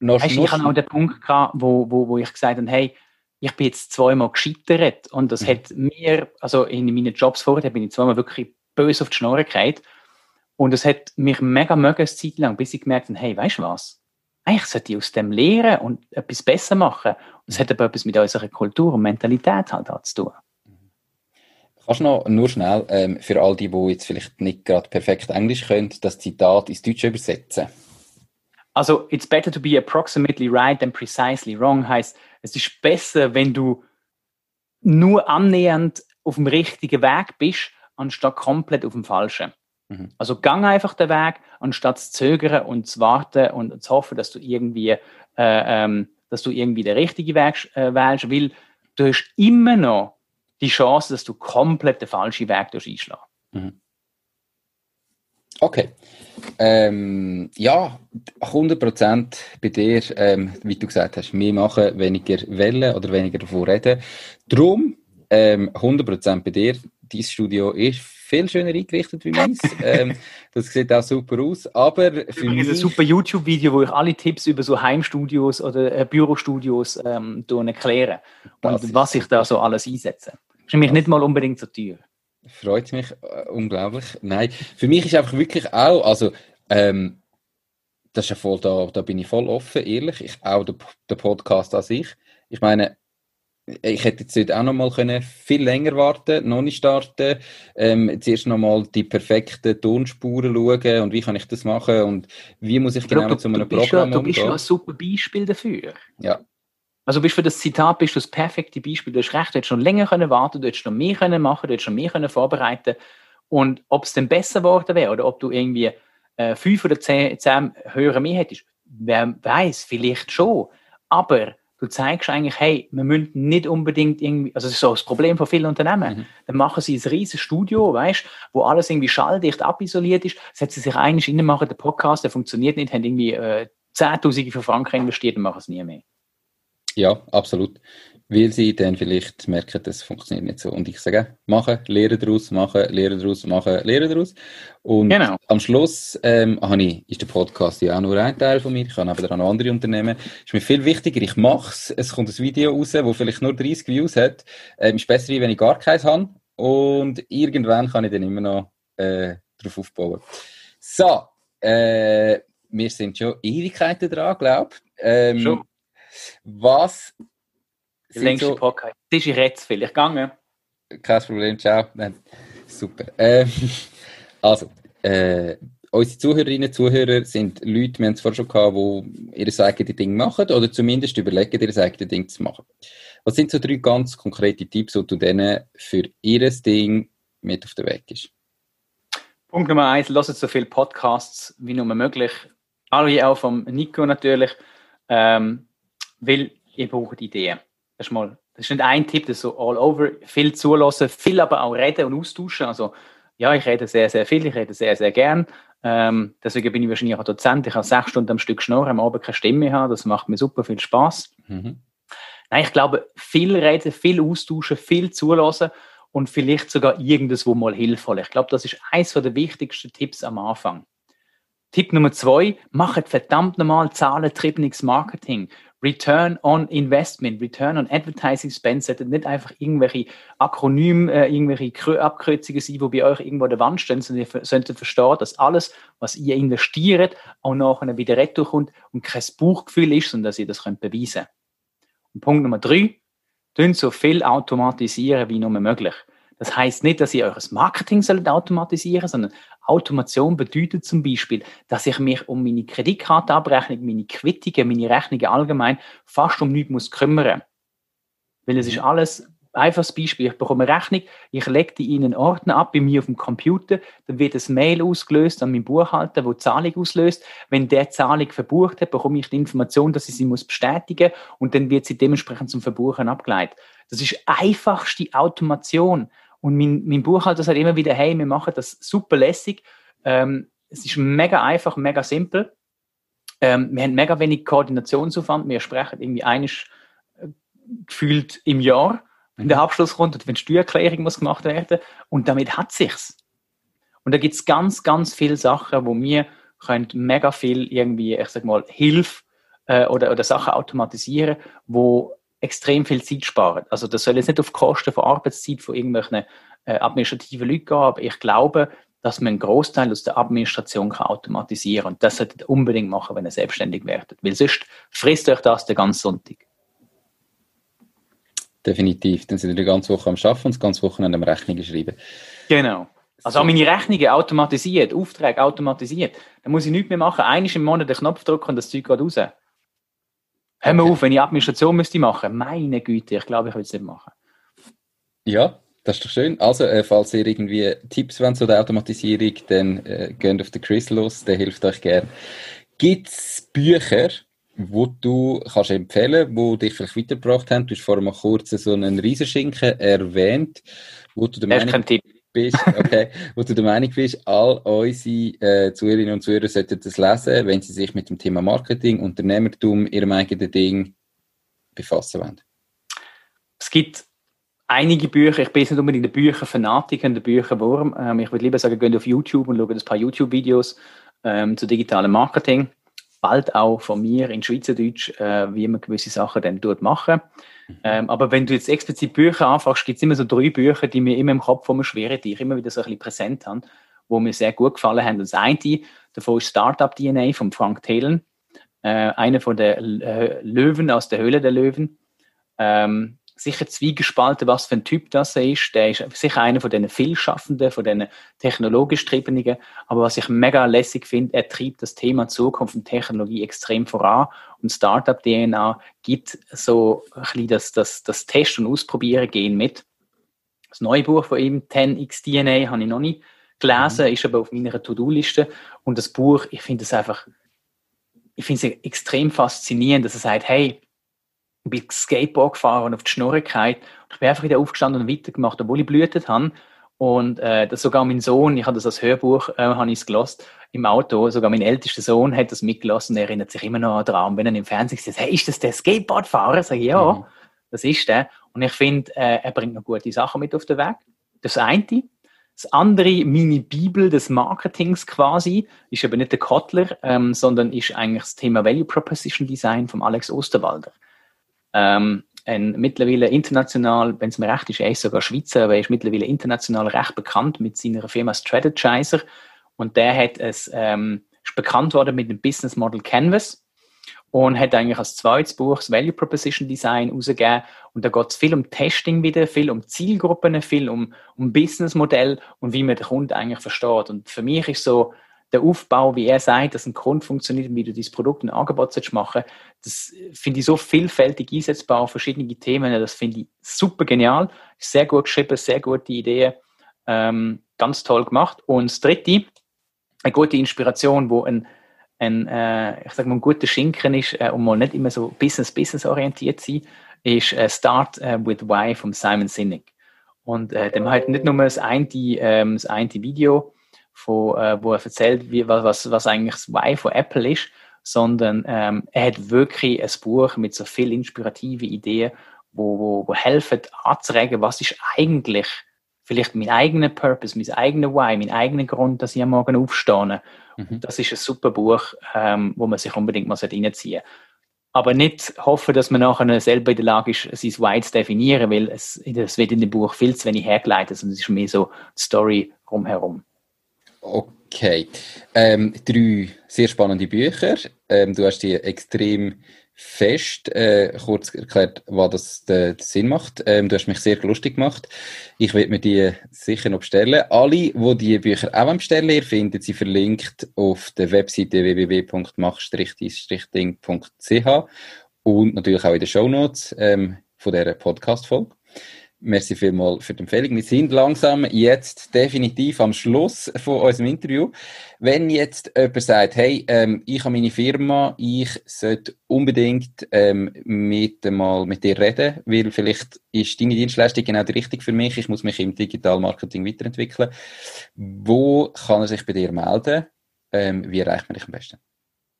noch, weißt, noch, ich hatte auch den Punkt gehabt, wo, wo, wo ich gesagt habe, hey, ich bin jetzt zweimal gescheitert und das mhm. hat mir, also in meinen Jobs vorher bin ich zweimal wirklich böse auf die Schnur gehalten und es hat mich mega mögen, eine Zeit lang, bis ich gemerkt habe, hey, weißt du was? Eigentlich sollte ich aus dem lernen und etwas besser machen. Und es hat aber etwas mit unserer Kultur und Mentalität halt auch zu tun. Kannst du noch nur schnell ähm, für all die, die jetzt vielleicht nicht gerade perfekt Englisch können, das Zitat ins Deutsche übersetzen? Also, it's better to be approximately right than precisely wrong heißt, es ist besser, wenn du nur annähernd auf dem richtigen Weg bist, anstatt komplett auf dem falschen. Mhm. Also gang einfach den Weg, anstatt zu zögern und zu warten und zu hoffen, dass du irgendwie, äh, ähm, dass du irgendwie den richtigen Weg äh, wählst, weil du hast immer noch die Chance, dass du komplett den falschen Weg einschlagen. Mhm. Okay. Ähm, ja, 100% bei dir, ähm, wie du gesagt hast, mehr machen, weniger wählen oder weniger davon reden. Darum ähm, 100% bei dir. Dein Studio ist viel schöner eingerichtet wie meins. ähm, das sieht auch super aus. Aber für mich... ein super YouTube-Video, wo ich alle Tipps über so Heimstudios oder äh, Bürostudios ähm, erkläre. Und was ich da so alles einsetze. Das ist nämlich nicht mal unbedingt so teuer. Freut mich äh, unglaublich. Nein, für mich ist einfach wirklich auch, also ähm, das ist ja voll, da, da bin ich voll offen, ehrlich. Ich, auch der, der Podcast an sich. Ich meine, ich hätte jetzt auch noch mal können viel länger warten, noch nicht starten, ähm, zuerst noch mal die perfekten Tonspuren schauen und wie kann ich das machen und wie muss ich genau du, zu einem Programm ja, Du bist ja ein super Beispiel dafür. Ja. Also bist für das Zitat bist du das perfekte Beispiel. Du hast recht, du hättest schon länger können warten, du hättest noch mehr können machen, du hättest schon mehr können vorbereiten und ob es dann besser geworden wäre oder ob du irgendwie äh, fünf oder zehn, zehn höhere mehr hättest, wer weiß, vielleicht schon, aber du zeigst eigentlich, hey, wir müssen nicht unbedingt irgendwie, also das ist so das Problem von vielen Unternehmen. Mhm. Dann machen sie ein riesiges Studio, weißt, wo alles irgendwie schalldicht abisoliert ist, setzen sich eigentlich rein, machen den Podcast, der funktioniert nicht, haben irgendwie äh, Zehntausende von Franken investiert und machen es nie mehr. Ja, absolut weil sie dann vielleicht merken, das funktioniert nicht so. Und ich sage, machen, lehren daraus, machen, lehren daraus, machen, lehren daraus. Und genau. am Schluss ähm, ich, ist der Podcast ja auch nur ein Teil von mir. Ich habe aber auch noch andere Unternehmen. Ist mir viel wichtiger, ich mache es. Es kommt ein Video raus, das vielleicht nur 30 Views hat. Ähm, ist besser, wenn ich gar keins habe. Und irgendwann kann ich dann immer noch äh, darauf aufbauen. So, äh, wir sind schon Ewigkeiten dran, glaube ich. Ähm, schon. Was längste so, Podcast. Das ist jetzt vielleicht gegangen. Kein Problem, ciao. Nein, super. Ähm, (laughs) also, äh, unsere Zuhörerinnen und Zuhörer sind Leute, wir haben es vorher schon gehabt, die ihr eigenes Ding machen oder zumindest überlegen, ihr eigenes Ding zu machen. Was sind so drei ganz konkrete Tipps, die du denen für ihr Ding mit auf den Weg gibst? Punkt Nummer eins, lasst so viele Podcasts wie nur möglich. Alle auch vom Nico natürlich, ähm, weil ihr braucht Ideen. Das ist mal, das ist nicht ein Tipp, das ist so all over, viel zulassen, viel aber auch reden und austauschen. Also, ja, ich rede sehr, sehr viel, ich rede sehr, sehr gern. Ähm, deswegen bin ich wahrscheinlich auch Dozent. Ich habe sechs Stunden am Stück schnurren, am Abend keine Stimme haben. Das macht mir super viel Spaß. Mhm. Nein, ich glaube, viel reden, viel austauschen, viel zulassen und vielleicht sogar irgendwas, wo mal hilfvoll. Ich glaube, das ist eines der wichtigsten Tipps am Anfang. Tipp Nummer zwei, macht verdammt normal zahlentriebenes Marketing. Return on Investment, Return on Advertising Spend sollten nicht einfach irgendwelche Akronyme, äh, irgendwelche Abkürzungen sein, die bei euch irgendwo an der Wand stehen, sondern ihr solltet verstehen, dass alles, was ihr investiert, auch nachher wieder retourkommt und kein Buchgefühl ist, sondern dass ihr das könnt beweisen könnt. Und Punkt Nummer drei, tun so viel automatisieren wie nur möglich. Das heißt nicht, dass ihr eures Marketing sollt automatisieren, sondern Automation bedeutet zum Beispiel, dass ich mich um meine Kreditkartenabrechnung, meine Quittungen, meine Rechnungen allgemein fast um nichts muss kümmern. Weil es ist alles Einfaches Beispiel, ich bekomme eine Rechnung, ich lege die in einen Ordner ab bei mir auf dem Computer, dann wird ein Mail ausgelöst an meinen Buchhalter, wo die Zahlung auslöst. Wenn der Zahlung verbucht hat, bekomme ich die Information, dass ich sie muss bestätigen und dann wird sie dementsprechend zum Verbuchen abgeleitet. Das ist einfachste Automation. Und mein, mein Buchhalter sagt immer wieder, hey, wir machen das super lässig. Ähm, es ist mega einfach, mega simpel. Ähm, wir haben mega wenig Koordinationsaufwand. Wir sprechen irgendwie einisch äh, gefühlt im Jahr wenn der Abschluss kommt und wenn Steuererklärung muss gemacht werden und damit hat sich's. Und da gibt es ganz, ganz viele Sachen, wo wir können mega viel irgendwie, ich sag mal, Hilfe äh, oder, oder Sachen automatisieren, wo extrem viel Zeit sparen. Also das soll jetzt nicht auf Kosten von Arbeitszeit von irgendwelchen äh, administrativen Leuten gehen, aber ich glaube, dass man einen Großteil aus der Administration kann automatisieren kann. Und das solltet ihr unbedingt machen, wenn ihr selbstständig werdet. Weil sonst frisst euch das den ganzen Sonntag. Definitiv. Dann sind wir die ganze Woche am Arbeiten und das ganze Wochenende am Rechnungen schreiben. Genau. Also auch meine Rechnungen automatisiert, Aufträge automatisiert. Dann muss ich nichts mehr machen. Einmal im Monat den Knopf drücken und das Zeug geht raus. Hör mal auf, wenn ich Administration müsste machen. Meine Güte, ich glaube, ich würde es nicht machen. Ja, das ist doch schön. Also, äh, falls ihr irgendwie Tipps wollt zu der Automatisierung, dann äh, geht auf den Chris los, der hilft euch gerne. Gibt es Bücher, wo du kannst empfehlen, wo dich vielleicht weitergebracht haben. Du hast vor einem kurzen so einen Riesenschinken erwähnt, wo du der Meinung bist, okay, wo du der Meinung bist, all unsere äh, Zuhörerinnen und Zuhörer sollten das lesen, wenn sie sich mit dem Thema Marketing, Unternehmertum, ihrem eigenen Ding befassen wollen. Es gibt einige Bücher, ich bin nicht unbedingt der Bücherfanatiker, der Bücherwurm. Ähm, ich würde lieber sagen, geht auf YouTube und schaut ein paar YouTube-Videos ähm, zu digitalem Marketing bald auch von mir in Schweizerdeutsch, äh, wie man gewisse Sachen dann tut machen. Mhm. Ähm, aber wenn du jetzt explizit Bücher anfängst, gibt es immer so drei Bücher, die mir immer im Kopf schweren, die ich immer wieder so ein bisschen präsent habe, wo mir sehr gut gefallen haben. Das eine davon ist Startup DNA von Frank Thelen, äh, einer von der äh, Löwen aus der Höhle der Löwen. Ähm, sicher zwiegespalten, was für ein Typ das er ist. Der ist sicher einer von diesen Vielschaffenden, von diesen technologisch Triebenigen. Aber was ich mega lässig finde, er treibt das Thema Zukunft und Technologie extrem voran. Und Startup-DNA gibt so ein bisschen das, das, das Test- und Ausprobieren-Gehen mit. Das neue Buch von ihm, 10x DNA, habe ich noch nicht gelesen, mhm. ist aber auf meiner To-Do-Liste. Und das Buch, ich finde es einfach, ich finde es extrem faszinierend, dass er sagt, hey, ich bin Skateboard gefahren und auf die Schnurrigkeit. Ich bin einfach wieder aufgestanden und weitergemacht, obwohl ich blühtet habe. Und äh, das sogar mein Sohn, ich habe das als Hörbuch äh, habe ich gelost, im Auto, sogar mein ältester Sohn hat das mitgelassen und er erinnert sich immer noch daran. Wenn er im Fernsehen sieht, hey, ist das der Skateboardfahrer? Sag ich, ja, mhm. das ist der. Und ich finde, äh, er bringt noch gute Sachen mit auf den Weg. Das eine. Das andere, meine Bibel des Marketings quasi, ist aber nicht der Kotler, ähm, sondern ist eigentlich das Thema Value Proposition Design von Alex Osterwalder. Ähm, ein mittlerweile international, wenn es mir recht ist, er ist sogar Schweizer, aber er ist mittlerweile international recht bekannt mit seiner Firma Strategizer. Und der hat es, ähm, ist bekannt worden mit dem Business Model Canvas und hat eigentlich als zweites Buch das Value Proposition Design rausgegeben. Und da geht es viel um Testing wieder, viel um Zielgruppen, viel um, um Businessmodell und wie man den Kunden eigentlich versteht. Und für mich ist so, der Aufbau, wie er sagt, dass ein Grund funktioniert und wie du dieses Produkt und Angebot machen das finde ich so vielfältig einsetzbar auf verschiedene Themen. Das finde ich super genial. Sehr gut geschrieben, sehr gute Idee. Ähm, ganz toll gemacht. Und das dritte, eine gute Inspiration, wo ein, ein äh, ich sag mal, ein guter Schinken ist, äh, um mal nicht immer so Business-Business orientiert zu sein, ist äh, Start äh, with Why von Simon Sinek. Und äh, dem halt nicht nur das eine, ähm, das eine Video, von, äh, wo er erzählt, wie, was, was eigentlich das Why von Apple ist, sondern ähm, er hat wirklich ein Buch mit so viel inspirativen Ideen, wo, wo, wo helfen anzuregen, was ist eigentlich vielleicht mein eigener Purpose, mein eigener Why, mein eigener Grund, dass ich am Morgen aufstehe. Mhm. Das ist ein super Buch, ähm, wo man sich unbedingt mal reinziehen sollte. Aber nicht hoffen, dass man nachher selber in der Lage ist, sein Why zu definieren, weil es, das wird in dem Buch viel zu wenig hergeleitet, sondern es ist mehr so die Story rumherum. Okay. Ähm, drei sehr spannende Bücher. Ähm, du hast die extrem fest äh, kurz erklärt, was das den Sinn macht. Ähm, du hast mich sehr lustig gemacht. Ich werde mir die sicher noch bestellen. Alle, die die Bücher auch bestellen, ihr findet sie verlinkt auf der Webseite www.mach-ding.ch und natürlich auch in den Shownotes ähm, von dieser Podcast-Folge. Merci vielmals für die Empfehlung. Wir sind langsam jetzt definitiv am Schluss von unserem Interview. Wenn jetzt jemand sagt, hey, ähm, ich habe meine Firma, ich sollte unbedingt ähm, mit, mal mit dir reden, weil vielleicht ist deine Dienstleistung genau die richtige für mich, ich muss mich im Digital-Marketing weiterentwickeln. Wo kann er sich bei dir melden? Ähm, wie erreicht man dich am besten?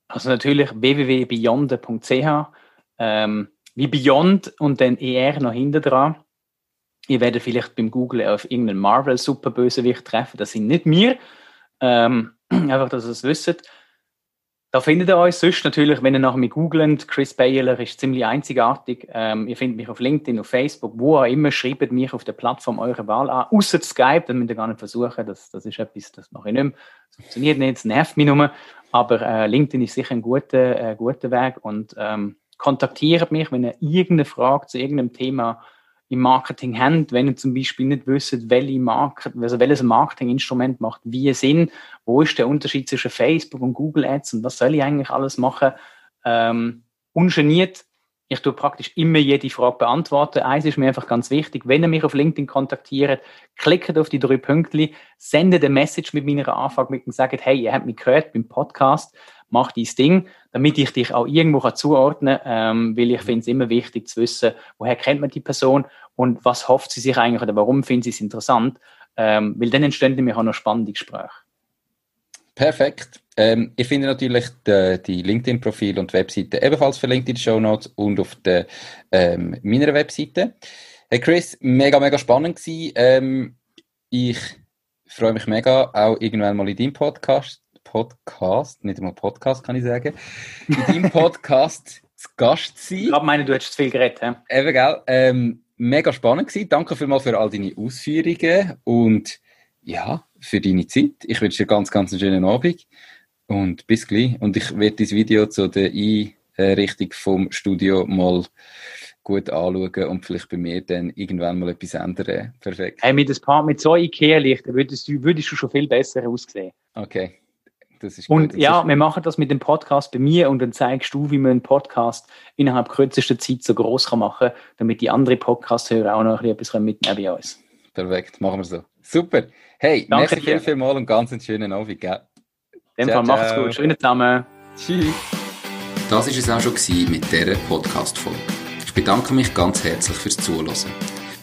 Also natürlich www.beyond.ch ähm, wie Beyond und dann ER noch hinter dran. Ihr werdet vielleicht beim Google auf irgendeinen Marvel-Superbösewicht treffen. Das sind nicht wir. Ähm, (clears throat) einfach, dass ihr es wisst. Da findet ihr euch sonst natürlich, wenn ihr nach mir googelt, Chris Baylor ist ziemlich einzigartig. Ähm, ihr findet mich auf LinkedIn, auf Facebook, wo auch immer, schreibt mich auf der Plattform eurer Wahl an. Außer Skype, das müsst ihr gar nicht versuchen. Das, das ist etwas, das mache ich nicht mehr. Das funktioniert nicht, das nervt mich nur. Aber äh, LinkedIn ist sicher ein guter, äh, guter Weg und ähm, kontaktiert mich, wenn ihr irgendeine Frage zu irgendeinem Thema habt im Marketing haben, wenn ihr zum Beispiel nicht wisst, welche Market, also welches Marketinginstrument macht wie Sinn, wo ist der Unterschied zwischen Facebook und Google Ads und was soll ich eigentlich alles machen, ähm, ungeniert. Ich tue praktisch immer jede Frage beantworten. Eins ist mir einfach ganz wichtig, wenn ihr mich auf LinkedIn kontaktiert, klickt auf die drei Pünktchen, sendet eine Message mit meiner Anfrage mit und sagt, hey, ihr habt mich gehört beim Podcast, mach dein Ding, damit ich dich auch irgendwo kann zuordnen kann, ähm, weil ich finde es immer wichtig zu wissen, woher kennt man die Person und was hofft sie sich eigentlich oder warum findet sie es interessant, ähm, weil dann entstehen nämlich auch noch spannende Gespräche. Perfekt. Ähm, ihr findet natürlich die, die LinkedIn-Profil und Webseite ebenfalls verlinkt in den Show Notes und auf der, ähm, meiner Webseite. Hey Chris, mega, mega spannend gewesen. Ähm, ich freue mich mega, auch irgendwann mal in deinem Podcast Podcast, nicht einmal Podcast kann ich sagen, in deinem Podcast (laughs) zu Gast sein. Ich glaube, meine, du hättest zu viel geredet. He? Eben, gell? Ähm, mega spannend gewesen. Danke vielmals für all deine Ausführungen und ja, für deine Zeit. Ich wünsche dir ganz, ganz einen schönen Abend und bis gleich. Und ich werde das Video zu der Einrichtung vom Studio mal gut anschauen und vielleicht bei mir dann irgendwann mal etwas ändern. Perfekt. Hey, mit, ein paar, mit so Ikea-Lichtern würdest würdest du schon viel besser aussehen. Okay. Das ist und gut. ja, ist... wir machen das mit dem Podcast bei mir und dann zeigst du, wie man einen Podcast innerhalb kürzester Zeit so groß kann machen kann, damit die anderen Podcast-Hörer auch noch etwas mitnehmen bei uns. Perfekt, machen wir so. Super. Hey, Danke merci viel, viel mal und ganz einen schönen Abend. Gell? In dem Fall macht's gut. Schönen zusammen. Tschüss. Das war es auch schon mit dieser Podcast-Folge. Ich bedanke mich ganz herzlich fürs Zuhören.